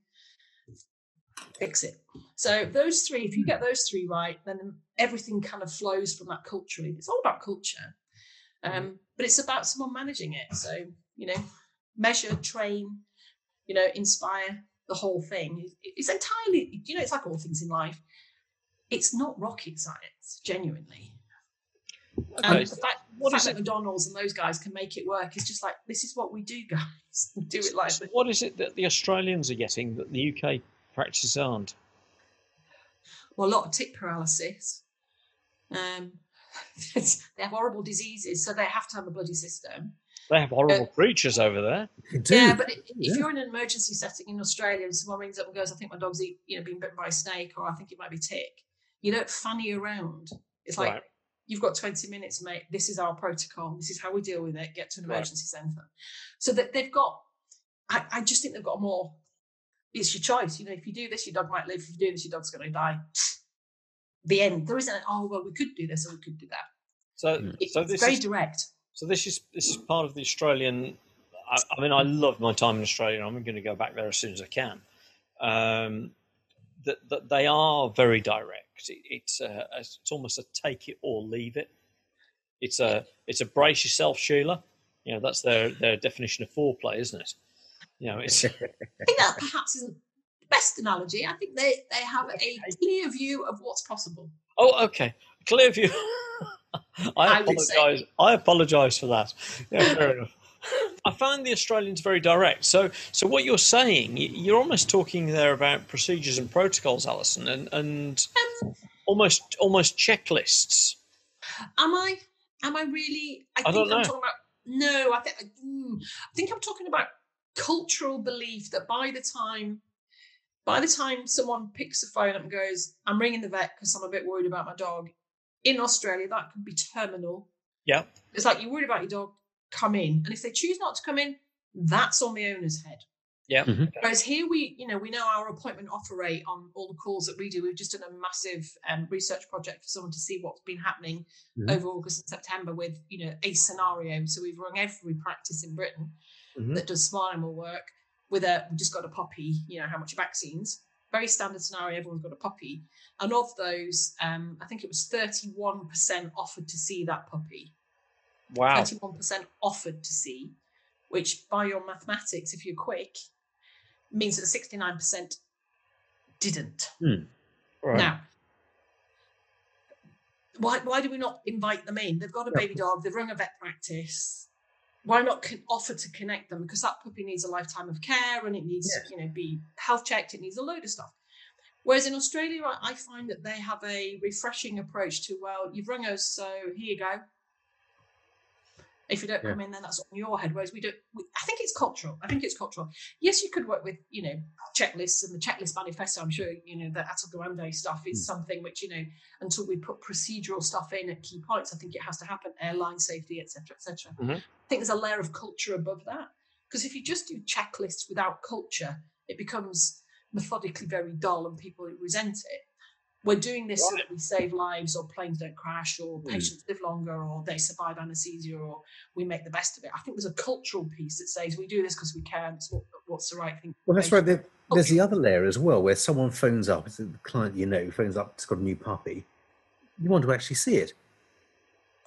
Fix it. So those three, if you get those three right, then everything kind of flows from that culturally. It's all about culture. Um, but it's about someone managing it. So, you know, measure, train, you know, inspire the whole thing. It's entirely, you know, it's like all things in life. It's not rocket science, genuinely. Okay, And the fact, what the is fact that it- McDonald's and those guys can make it work is just like, this is what we do, guys. *laughs* do it like So what is it that the Australians are getting that the UK practices aren't? Well, a lot of tick paralysis. Um, *laughs* they have horrible diseases, so they have to have a bloody system. They have horrible creatures over there. Yeah, but i- if you're in an emergency setting in Australia and someone rings up and goes, "I think my dog's eat, you know being bitten by a snake," or "I think it might be tick," you don't fanny around. It's like Right. you've got 20 minutes, mate. This is our protocol. This is how we deal with it. Get to an Right. emergency centre. So that they've got. I, I just think they've got more. It's your choice. You know, if you do this, your dog might live. If you do this, your dog's going to die. *sniffs* The end. There isn't. Oh well, we could do this or we could do that. So, Mm. It's so this very is direct. so this is this is part of the Australian. I, I mean, I love my time in Australia. I'm going to go back there as soon as I can. Um, that that they are very direct. It, it's a, it's almost a take it or leave it. It's a it's a brace yourself, Sheila. You know that's their their definition of foreplay, isn't it? You know, it's *laughs* I think that perhaps isn't the best analogy. I think they, they have a clear view of what's possible. Oh, okay. Clear view. *laughs* I I apologise. I apologise for that. Yeah, fair enough. I find the Australians very direct. So, so what you're saying, you're almost talking there about procedures and protocols, Alison, and and Um, almost almost checklists. am I? Am I really? I, I think don't I'm know. talking about. No, I think. mm, I think I'm talking about cultural belief that by the time, by the time someone picks the phone up and goes, "I'm ringing the vet because I'm a bit worried about my dog," in Australia that could be terminal. Yeah. It's like you're worried about your dog. Come in, and if they choose not to come in, that's on the owner's head. Yeah. Mhm. Whereas here we, you know, we know our appointment offer rate on all the calls that we do. We've just done a massive um, research project for someone to see what's been happening Mhm. over August and September with, you know, a scenario. So we've run every practice in Britain Mhm. that does small animal work with a we just got a puppy. You know, how much vaccines? Very standard scenario. Everyone's got a puppy, and of those, um, I think it was thirty-one percent offered to see that puppy. Wow. 31% offered to see, which by your mathematics, if you're quick, means that 69% didn't. Hmm. Right. Now, why, why do we not invite them in? They've got a Yeah. baby dog, they've run a vet practice. Why not con- offer to connect them? Because that puppy needs a lifetime of care and it needs Yeah. to, you know, be health checked, it needs a load of stuff. Whereas in Australia, I, I find that they have a refreshing approach to, well, you've rung us, so here you go. If you don't Yeah. come in, then that's on your head. Whereas we don't. We, I think it's cultural. I think it's cultural. Yes, you could work with you know checklists and the checklist manifesto. I'm sure you know the Atul Gawande stuff is Hmm. something which you know until we put procedural stuff in at key points, I think it has to happen. Airline safety, etc., etc. Mhm. I think there's a layer of culture above that because if you just do checklists without culture, it becomes methodically very dull and people resent it. We're doing this so that we save lives or planes don't crash or Hmm. patients live longer or they survive anesthesia or we make the best of it. I think there's a cultural piece that says we do this because we care and it's what, what's the right thing. Well, that's right. There, there's the other layer as well, where someone phones up, it's a client you know phones up, it's got a new puppy. You want to actually see it,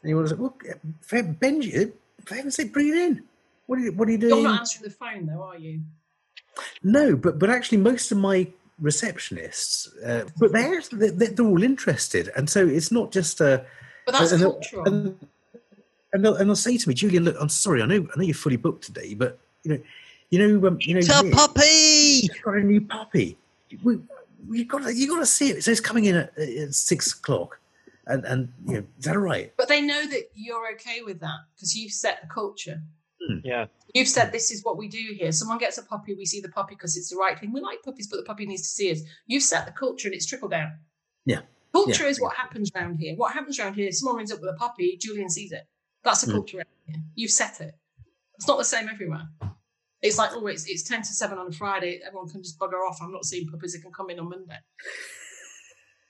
and you want to say, "Look, for Benji, for heaven's sake, bring it in." What are you, what are you doing? You're not answering the phone though, are you? No, but but actually, most of my receptionists, uh, but they're, they're they're all interested, and so it's not just a. But that's and, they'll- cultural. and, and they'll, and they'll say to me, Julian, look, I'm sorry, I know I know you're fully booked today, but you know, you know, um, you know, It's a Nick, puppy! he's got a new puppy. We we got to, you got to see it. So it's coming in at, at six o'clock, and and you know, is that all right? But they know that you're okay with that because you've set the culture. Yeah. You've said this is what we do here. Someone gets a puppy, we see the puppy because it's the right thing. We like puppies, but the puppy needs to see us. You've set the culture and it's trickle down. Yeah. Culture Yeah. is what happens around here. What happens around here, someone rings up with a puppy, Julian sees it. That's the Mm. culture around here. You've set it. It's not the same everywhere. It's like, oh, it's, it's 10 to 7 on a Friday. Everyone can just bugger off. I'm not seeing puppies that can come in on Monday.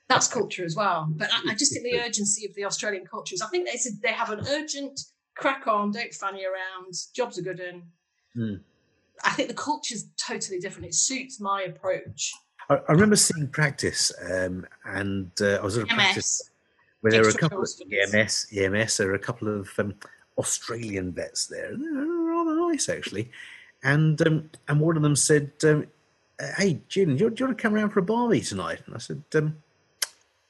That's culture as well. But I, I just think the *laughs* urgency of the Australian culture is I think they, said they have an urgent crack on, don't fanny around, jobs are good and Mm. I think the culture's totally different. It suits my approach. I, I remember seeing practice, um, and uh, I was at a practice where there were a couple of. EMS, EMS. There were a couple of um, Australian vets there. They were rather nice actually, and um, and one of them said, um, "Hey, Jim, do you, do you want to come around for a barbie tonight?" And I said, um,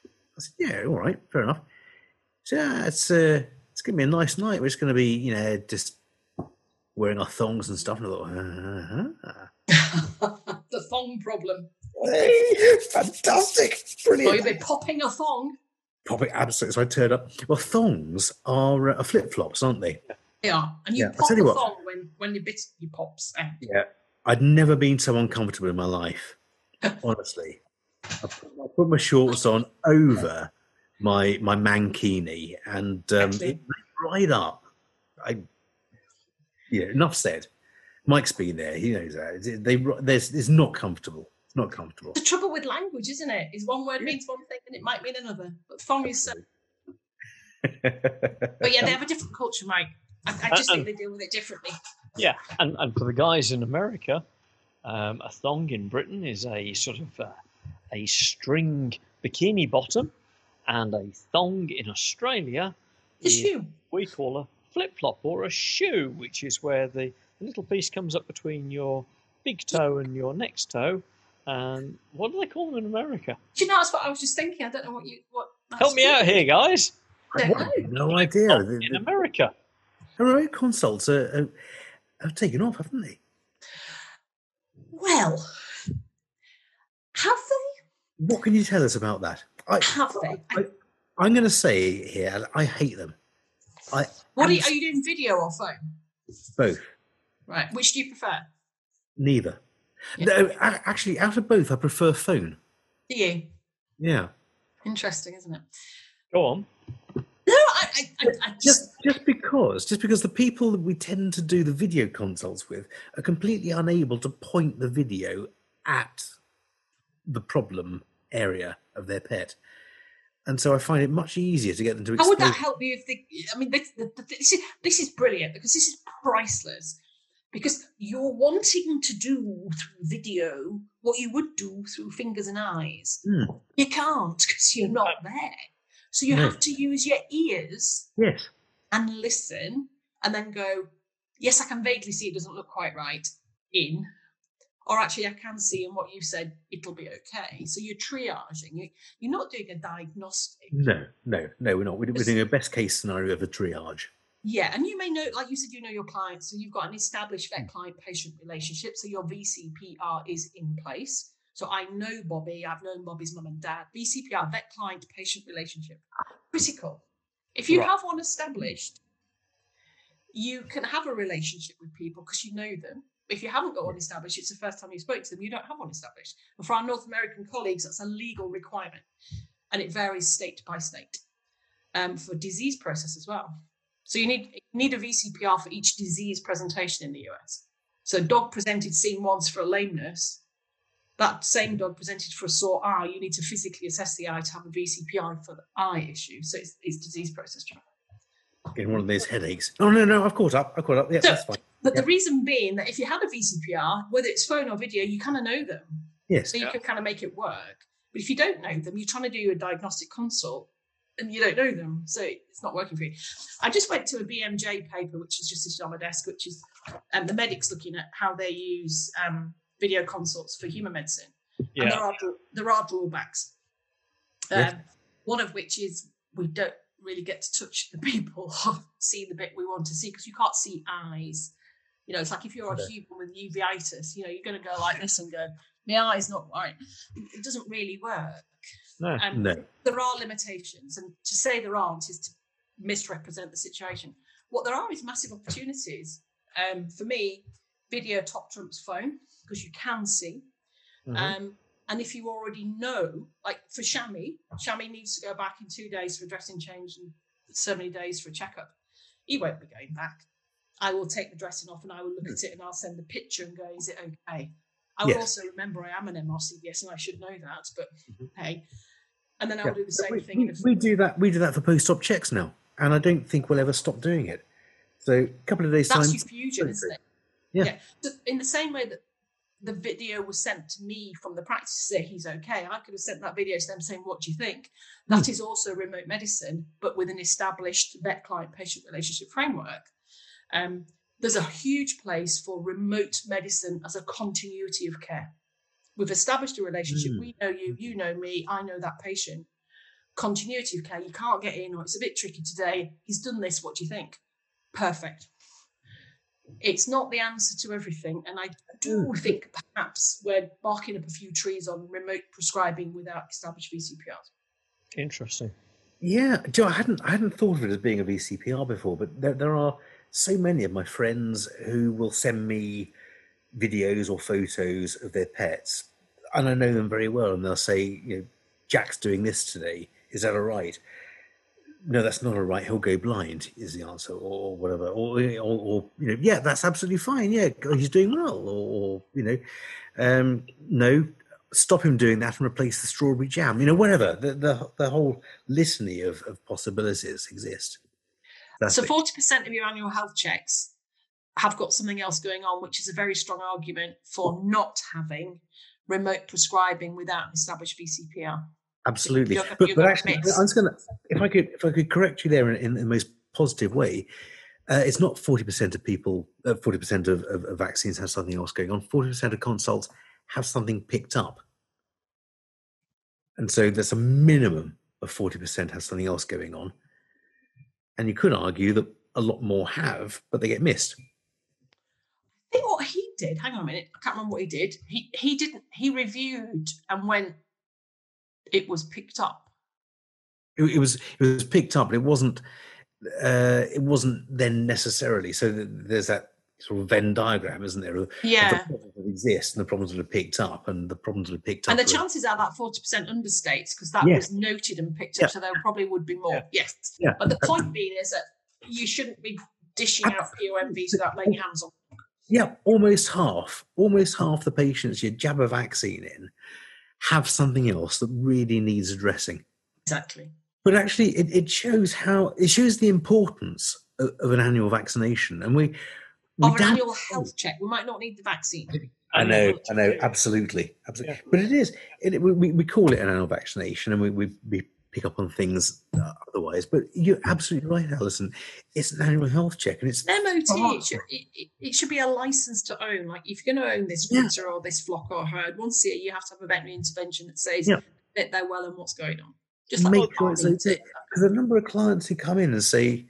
"I said, yeah, all right, fair enough." So yeah, it's uh, it's going to be a nice night. We're just going to be, you know, just wearing our thongs and stuff. And I thought, uh-huh. *laughs* the thong problem. Fantastic, Or you'll brilliant. be popping a thong. Probably absolutely. So I turned up. Well, thongs are, uh, flip flops, aren't they? Yeah, and you Yeah, I'll pop tell the you what. thong when when the bit you pops out. Yeah. I'd never been so uncomfortable in my life. *laughs* Honestly, I put my shorts on over my my mankini, and um, Exactly. it lit right up. I, yeah. Enough said. Mike's been there. He knows that. They there's it's not comfortable. It's not comfortable. The trouble with language, isn't it? Is one word means one thing and it might mean another. But thong is so. But yeah, they *laughs* have a different culture, Mike. I, I just think they deal with it differently. Yeah, and, and for the guys in America, um, a thong in Britain is a sort of uh, a string bikini bottom, and a thong in Australia The is shoe. we call a flip flop or a shoe, which is where the, the little piece comes up between your big toe and your next toe. And what do they call them in America? Do you know that's what I was just thinking? I don't know what you what. that's Help me out here, guys. I no idea. In the, America, the remote consoles are, uh, are, uh, have taken off, haven't they? Well, have they? What can you tell us about that? I, Have they? I, I'm going to say here, I hate them. I What are you, are you doing? Video or phone? both, Right. Which do you prefer? neither. Yeah. No, actually, out of both, I prefer phone. Do you? Yeah, Interesting, isn't it? go on. No, I, I, I, I just just just because, just because the people that we tend to do the video consults with are completely unable to point the video at the problem area of their pet, and so I find it much easier to get them to. How would that help you if they? I mean, this, this is this is brilliant because this is priceless. Because you're wanting to do through video what you would do through fingers and eyes. Hmm. You can't because you're not there. So you No. have to use your ears Yes. and listen, and then go, "Yes, I can vaguely see it doesn't look quite right." In, or actually, I can see, and what you said, it'll be okay. So you're triaging. You, you're not doing a diagnostic. No, no, no, we're not. We're, we're doing a best case scenario of a triage. Yeah, and you may know, like you said, you know your clients, so you've got an established vet mm. client patient relationship, so your VCPR is in place. So I know Bobby, I've known Bobby's mum and dad. VCPR, vet client patient relationship, critical. If you Right. have one established, you can have a relationship with people because you know them. If you haven't got one established, it's the first time you spoke to them, you don't have one established. And for our North American colleagues, that's a legal requirement. And it varies state by state um, for disease process as well. So you need, you need a VCPR for each disease presentation in the US. So dog presented seen once for a lameness, that same dog presented for a sore eye, you need to physically assess the eye to have a VCPR for the eye issue. So it's, it's disease process. Getting one of those headaches. Oh no, no, I've caught up. I've caught up. Yeah, So- that's fine. But Yeah. the reason being that if you had a VCPR, whether it's phone or video, you kind of know them. Yes. So you can kind of make it work. But if you don't know them, you're trying to do a diagnostic consult and you don't know them. So it's not working for you. I just went to a BMJ paper, which is just sitting on my desk, which is um, the medics looking at how they use um, video consults for human medicine. And Yeah. there are, there are drawbacks. Um, Yes. One of which is we don't really get to touch the people, *laughs* or see the bit we want to see because you can't see eyes. You know, it's like if you're a human with uveitis, you know, you're going to go like this and go, my eye's not right. It doesn't really work. No. Um, No. There are limitations, and to say there aren't is to misrepresent the situation. What there are is massive opportunities. Um, for me, video top trumps phone because you can see. Mhm. Um, and if you already know, like for Shami, Shami needs to go back in two days for a dressing change and so many days for a checkup. He won't be going back. I will take the dressing off and I will look at it and I'll send the picture and go, is it okay? I will Yes. also remember I am an MRCVS and I should know that, but Mhm. hey. And then I Yeah, will do the same we, thing. we, we do that. We do that for post-op checks now, and I don't think we'll ever stop doing it. So a couple of days That's time. your fusion, isn't it? Yeah. So in the same way that the video was sent to me from the practice to say he's okay, I could have sent that video to them saying, "What do you think?" That is also remote medicine, but with an established vet client patient relationship framework. Um, there's a huge place for remote medicine as a continuity of care. We've established a relationship. Mm. We know you, you know me, I know that patient. Continuity of care. You can't get in, or it's a bit tricky today. He's done this. What do you think? Perfect it's not the answer to everything. And I do think perhaps we're barking up a few trees on remote prescribing without established VCPRs. Interesting. Yeah, Joe, I hadn't I hadn't thought of it as being a VCPR before, but there, there are so many of my friends who will send me videos or photos of their pets, and I know them very well, and they'll say, you know, Jack's doing this today. Is that all right? No, that's not all right. He'll go blind. Is the answer, or, whatever, or, or or you know, yeah, that's absolutely fine. Yeah, he's doing well, or, or you know, um, no, stop him doing that and replace the strawberry jam. You know, whatever. The the, the whole litany of, of possibilities exist. That's So 40% of your annual health checks have got something else going on, which is a very strong argument for not having remote prescribing without an established VCPR. Absolutely, you're- but, you're but actually, miss. I was going to, if I could, if I could correct you there in, in the most positive way, uh, it's not forty percent of people, uh, forty percent of, of, of vaccines have something else going on. Forty percent of consults have something picked up, and so there's a minimum of forty percent have something else going on. And you could argue that a lot more have, but they get missed. I think what he did, hang on a minute, I can't remember what he did. He he didn't he reviewed and when it was picked up. it, it was it was picked up, but it wasn't uh, it wasn't then necessarily. So there's that sort of Venn diagram, isn't there? of Yeah. the problems that exist and the problems that are picked up, and the problems that are picked up. And the chances are that 40% understates because that Yes. was noted and picked up, Yeah. so there probably would be more. Yeah. Yes. Yeah. But the point being is that you shouldn't be dishing out POMVs without laying hands on. yeah, almost half, almost half the patients you jab a vaccine in have something else that really needs addressing. Exactly. But actually, it, it shows how it shows the importance of, of an annual vaccination, and we. We Of an don't- annual health check. We might not need the vaccine. I *laughs* know, I know, absolutely, absolutely. Yeah. But it is, it, we, we we call it an annual vaccination, and we, we, we pick up on things uh, otherwise. But you're absolutely right, Alison. It's an annual health check, and it's An MOT, it should, it, it- it should be a license to own. Like if you're going to own this Yeah. or this flock or herd, once a year you have to have a veterinary intervention that says Yeah. that they're well and what's going on. Just like Make what sure it's because the number of clients who come in and say,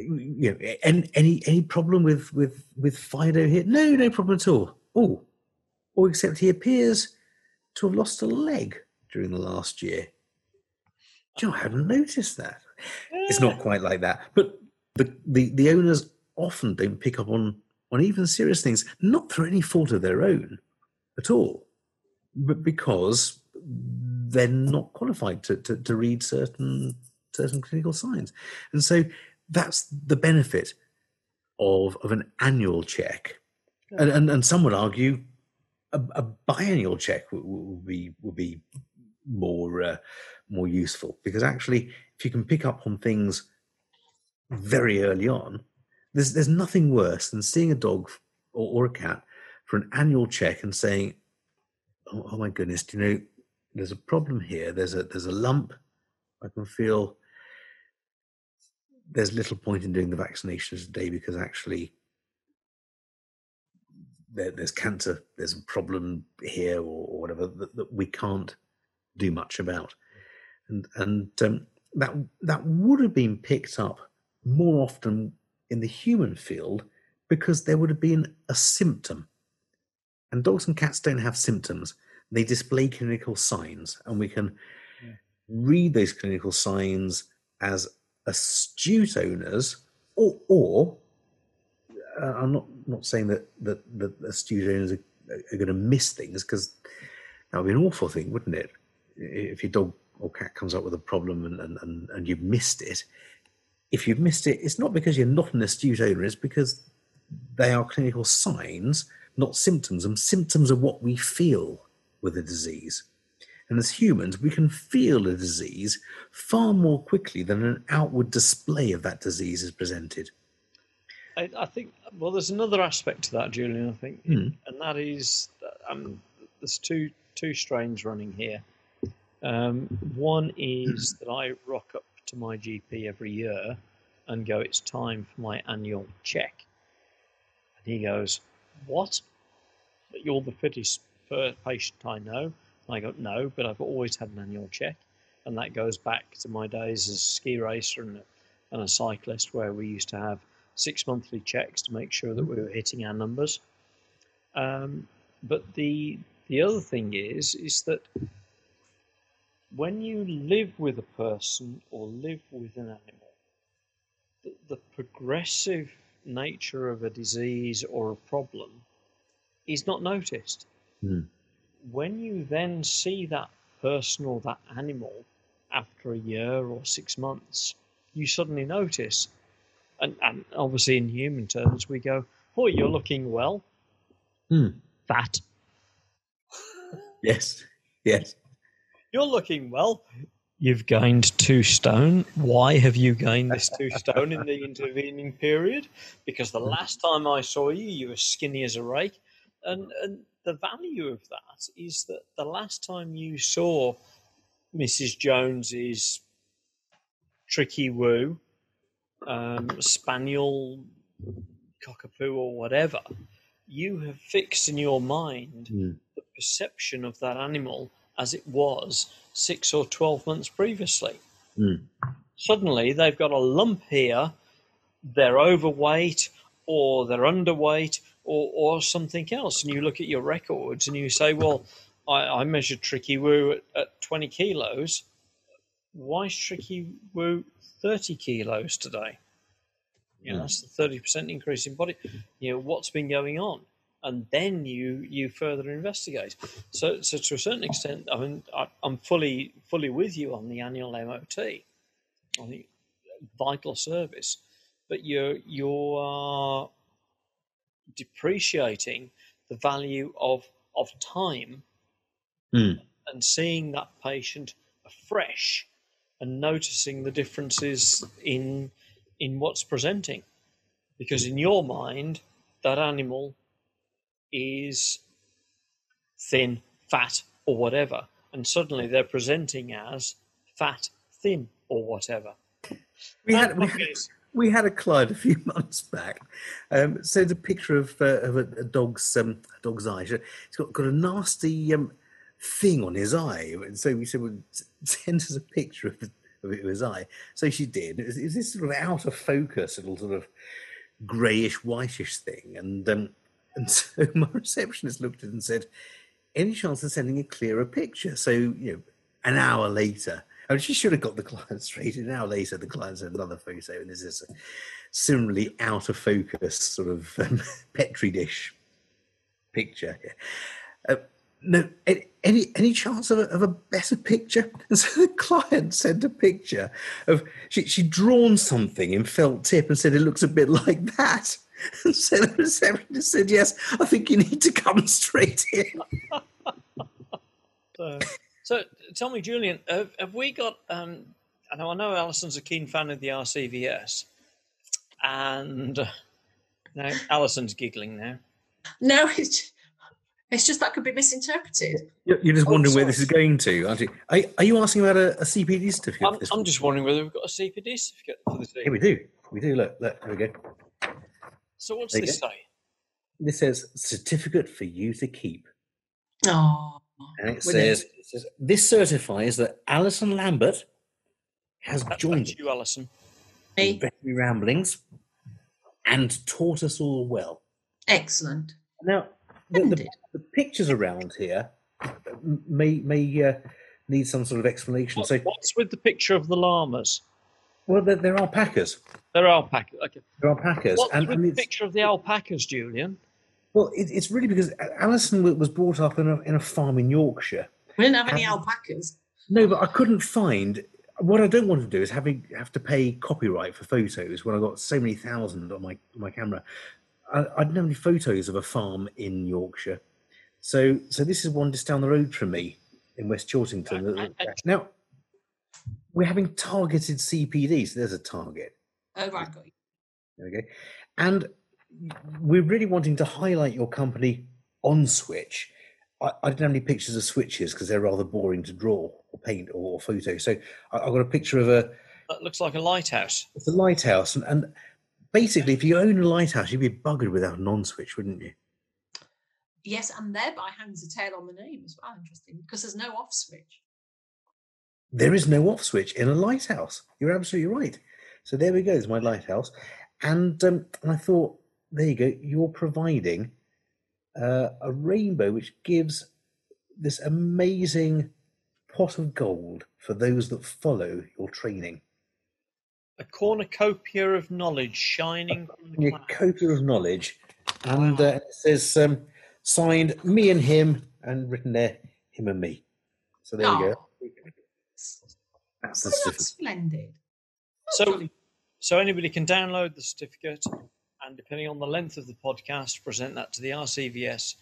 you know, any any any problem with with with Fido here? No, no problem at all. Oh, or except he appears to have lost a leg during the last year. Do you know, I hadn't noticed that. It's not quite like that, but the, the, the owners often don't pick up on, on even serious things, not through any fault of their own at all, but because they're not qualified to, to, to read certain certain clinical signs. And so that's the benefit of, of an annual check. And, and, and some would argue a, a biannual check would, would, be would be more uh, more useful because actually, if you can pick up on things very early on, there's there's nothing worse than seeing a dog or, or a cat for an annual check and saying, oh, "Oh my goodness, do you know there's a problem here? There's a there's a lump. I can feel." There's little point in doing the vaccinations today because actually there, there's cancer, there's a problem here or, or whatever that, that, we can't do much about, and and um, that that would have been picked up more often in the human field because there would have been a symptom. And dogs and cats don't have symptoms; they display clinical signs, and we can yeah. read those clinical signs as astute owners, or, or uh, I'm not not saying that that, that astute owners are, are going to miss things because that would be an awful thing, wouldn't it? If your dog or cat comes up with a problem and, and, and, and you've missed it, if you've missed it, it's not because you're not an astute owner, it's because they are clinical signs, not symptoms. And symptoms are what we feel with a disease. And as humans, we can feel a disease far more quickly than an outward display of that disease is presented. I, I think, well, there's another aspect to that, Julian, I think, mm. and that is um, there's two, two strains running here. Um, one is that I rock up to my GP every year and go, it's time for my annual check. And he goes, what? But you're the fittest patient I know. I go, no, but I've always had an annual check. And that goes back to my days as a ski racer and a, and a cyclist where we used to have six monthly checks to make sure that we were hitting our numbers. Um, but the the other thing is is that when you live with a person or live with an animal, the, the progressive nature of a disease or a problem is not noticed. Mm when you then see that person or that animal after a year or six months, you suddenly notice, and, and obviously in human terms, we go, Oh, you're looking well. Hmm. Fat. *laughs* yes, yes. You're looking well. You've gained two stone. Why have you gained this two *laughs* stone in the intervening period? Because the last time I saw you, you were skinny as a rake. And, and the value of that is that the last time you saw Mrs. Jones's Tricki Woo, um, spaniel, cockapoo, or whatever, you have fixed in your mind mm. the perception of that animal as it was six or 12 months previously. Mm. Suddenly, they've got a lump here, they're overweight, or they're underweight, or, or something else. And you look at your records and you say, well, I, I measured Tricki Woo at, at 20 kilos. Why is Tricki Woo 30 kilos today? You know, hmm. that's the 30% increase in body. You know, what's been going on? And then you you further investigate. So, so to a certain extent, I mean, I, I'm fully fully with you on the annual MOT. I think vital service, but you're you are uh, depreciating the value of of time mm. and seeing that patient afresh and noticing the differences in in what's presenting because in your mind that animal is thin fat or whatever and suddenly they're presenting as fat thin or whatever we had, we had, we had a client a few *laughs* months back. Um, sent a picture of, uh, of a, a, dog's um, a dog's eye. He's got, got a nasty um, thing on his eye. And so we said, well, send us a picture of, of, his eye. So she did. It was, it was, this sort of out of focus, little sort of greyish, whitish thing. And um, and *laughs* so my receptionist looked at it and said, any chance of sending a clearer picture? So, you know, an hour later, mean, she should have got the client straight. An now later, the client sent another photo, and this is a similarly out of focus sort of um, *laughs* petri dish picture. Uh, no, any any chance of a, of a better picture? *laughs* And so the client sent a picture of she she'd drawn something in felt tip and said it looks a bit like that. *laughs* And so the receptionist said, "Yes, I think you need to come straight in." So, so tell me, Julian, have, have we got? Um, I know I know Alison's a keen fan of the RCVS, and uh, now Alison's giggling now. No, it's it's just that could be misinterpreted. You're you're just Oh, wondering where this is going to, aren't you? Are, are you asking about a, a CPD certificate? I'm, this I'm just wondering whether we've got a CPD certificate for this. Here we do. We do. Look, look. Here we go. So what's There you this say? This says certificate for you to keep. Oh, And it says, it says, this certifies that Alison Lambert has That, joined that's you, Alison. in me. veterinary ramblings and taught us all well. Excellent. Now, the, the, the pictures around here may may uh, need some sort of explanation. What- So, what's with the picture of the llamas? well, there, there are packers. They're alpacas. Okay. There are packers, What's and, with and the picture of the alpacas, Julian? Well, it, it's really because Alison was brought up in a, in a farm in Yorkshire. We didn't have any Um, alpacas. No, but I couldn't find. What I don't want to do is having have to pay copyright for photos when I got so many thousand on my on my camera. I, I didn't have any photos of a farm in Yorkshire, so so this is one just down the road from me in West Chorlington. Right, Now we're having targeted CPD, so there's a target. Oh, right, got you. There we go. And we're really wanting to highlight your company OnSwitch. I, I didn't have any pictures of switches because they're rather boring to draw or paint or, photo. So I, I've got a picture of a That looks like a lighthouse. it's a lighthouse, and, and basically, if you own a lighthouse, you'd be buggered without a non-switch, wouldn't you? Yes, and thereby hangs a tail on the name as well. Interesting, because there's no off switch. There is no off switch in a lighthouse. You're absolutely right. So there we go. There's my lighthouse, and um, and I thought, there you go. You're providing uh, a rainbow which gives this amazing pot of gold for those that follow your training. A cornucopia of knowledge shining A the Your clouds. copia of knowledge, and uh, it says um, signed me and him, and written there him and me. So there you go. That's the Oh, that's splendid. That's So- So anybody can download the certificate, and depending on the length of the podcast, present that to the RCVS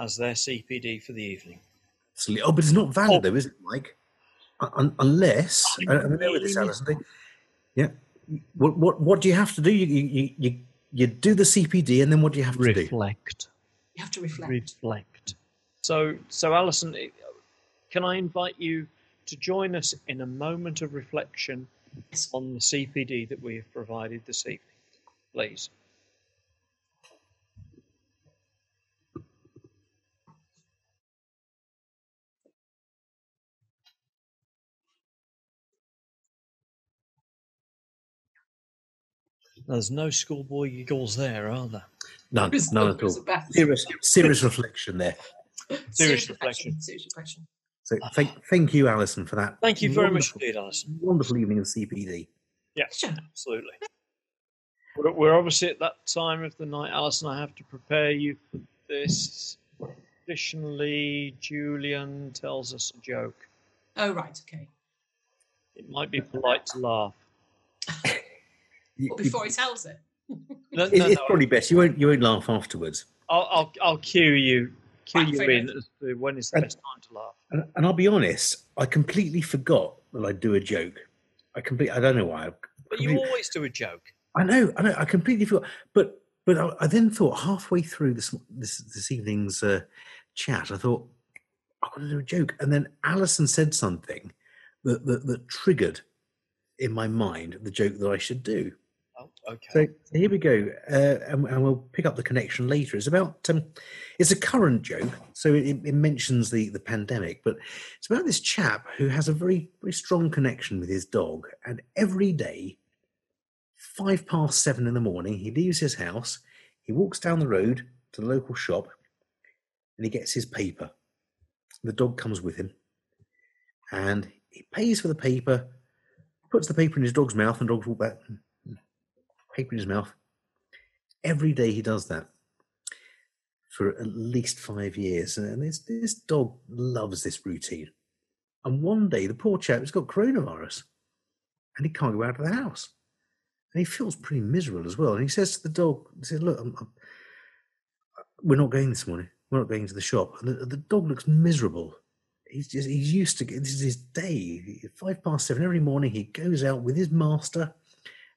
as their CPD for the evening. Absolutely. Oh, but it's not valid Oh. though, is it, Mike? Un- unless I I, I know with this, really Alison. Yeah. What what what do you have to do? You you you, you do the CPD, and then what do you have to do? Reflect. you have to reflect. Reflect. So, so Alison, eh, can I invite you to join us in a moment of reflection on the CPD that we have provided this evening, please? There's no schoolboy giggles there, are there? None, There's none no- at there's all. Serious serious reflection there. *laughs* Serious reflection. Serious reflection. So thank thank you, Alison, for that. Thank you very much indeed, Alison. Wonderful evening of CPD. Yes, Sure. absolutely. We're, we're obviously at that time of the night, Alison. I have to prepare you for this. Traditionally, Julian tells us a joke. Oh, right, okay. It might be polite to laugh. *laughs* You- before he tells it. No, it- no, it's no, probably best. You won't you won't laugh afterwards. I'll, I'll, I'll cue you, cue you in enough. as to when is the And- best time to laugh. And, and I'll be honest, I completely forgot that I'd do a joke. I complete. I don't know why. I But you completely- always do a joke. I know, I know, I completely forgot. But but I, I then thought halfway through this this this evening's uh, chat, I thought I want to do a joke, and then Alison said something that, that that triggered in my mind the joke that I should do. Okay. So, here we go, uh, and, and we'll pick up the connection later. It's about um, it's a current joke, so it, it mentions the the pandemic, but it's about this chap who has a very very strong connection with his dog, and every day, five past seven in the morning, he leaves his house, he walks down the road to the local shop, and he gets his paper. The dog comes with him, and he pays for the paper, puts the paper in his dog's mouth, and the dog walk back, paper in his mouth. Every day he does that for at least five years, and this this dog loves this routine. And one day, the poor chap has got coronavirus, and he can't go out of the house, and he feels pretty miserable as well. And he says to the dog, "He says, look, I'm, I'm, we're not going this morning. We're not going to the shop." And the, the dog looks miserable he's just he's used to this is his day. Five past seven every morning, he goes out with his master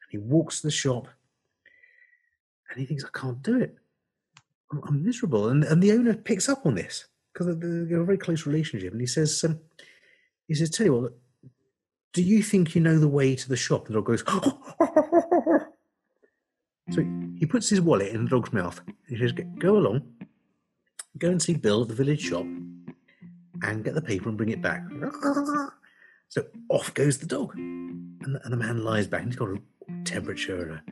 and he walks to the shop and he thinks, I can't do it. I'm, I'm miserable. And and the owner picks up on this because they've got a very close relationship. And he says, um, he says, tell you what, do you think you know the way to the shop? The dog goes, *laughs* so he puts his wallet in the dog's mouth. He says, go along, go and see Bill at the village shop and get the paper and bring it back. *laughs* So off goes the dog. And the, and the man lies back and he's got a temperature and a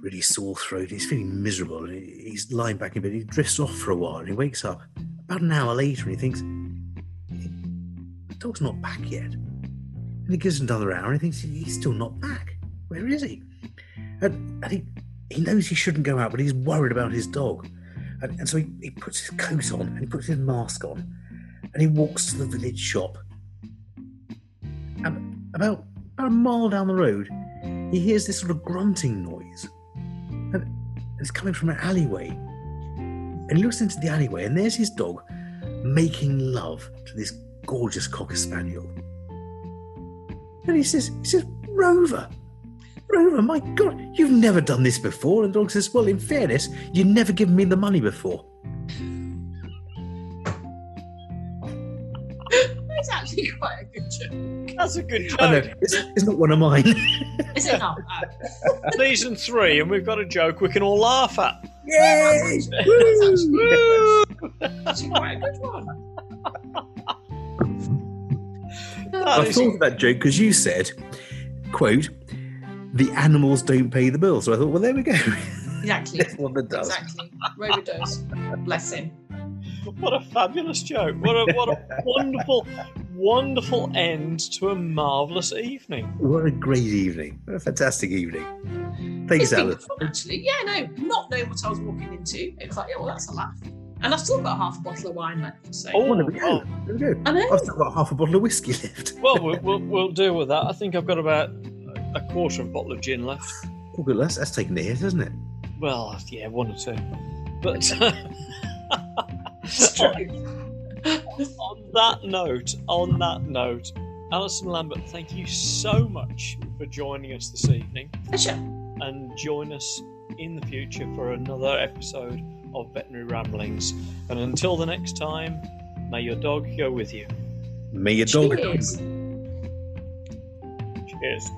really sore throat. He's feeling miserable. And he's lying back in bed. He drifts off for a while and he wakes up about an hour later and he thinks, the dog's not back yet. And he gives another hour and he thinks he's still not back. Where is he? And, and he, he knows he shouldn't go out, but he's worried about his dog. And, and so he, he puts his coat on and he puts his mask on and he walks to the village shop. And about, about a mile down the road, he hears this sort of grunting noise. And it's coming from an alleyway. And he looks into the alleyway, and there's his dog making love to this gorgeous cocker spaniel. And he says, he says, Rover, Rover, my God, you've never done this before. And the dog says, Well, in fairness, you've never given me the money before. Actually *laughs* quite a good joke. That's a good I know, joke. it's, it's not one of mine. *laughs* Is it not? *laughs* Season three, and we've got a joke we can all laugh at. Yay! That's Woo! actually quite a good one. That I thought of that joke because you said, quote, the animals don't pay the bills. So I thought, well, there we go. Exactly. That's what that does. Exactly. Rover does. Bless him. What a fabulous joke. What a, what a wonderful, wonderful end to a marvellous evening. What a great evening. What a fantastic evening. Thanks, It's been Alice. fun, actually. Yeah, no, not knowing what I was walking into. It was like, yeah, well, that's a laugh. And I've still got half a bottle of wine left. So Oh, Oh, there we go. oh. There we go. I know. I've still got half a bottle of whiskey *laughs* left. Well, we'll, we'll, we'll deal with that. I think I've got about a quarter of a bottle of gin left. Oh, good. That's, that's taking the hit, isn't it? Well, yeah, one or two. But *laughs* It's true. On that note, on that note, Alison Lambert, thank you so much for joining us this evening. Pleasure. and join us in the future for another episode of Veterinary Ramblings. And until the next time, may your dog go with you. May your dog. Cheers. Cheers.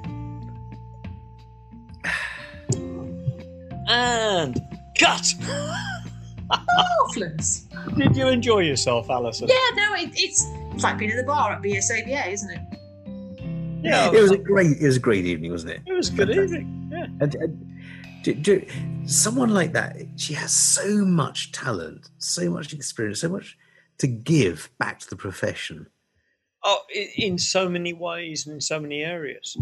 *sighs* And cut! *laughs* Marvellous. Did you enjoy yourself, Alison? Yeah, no, it, it's, it's like being in the bar at BSAVA, isn't it? Yeah, It was a great. It was a great evening, wasn't it? it was a good Fantastic. evening. Yeah. And, and do, do, someone like that, she has so much talent, so much experience, so much to give back to the profession. Oh, in so many ways and in so many areas.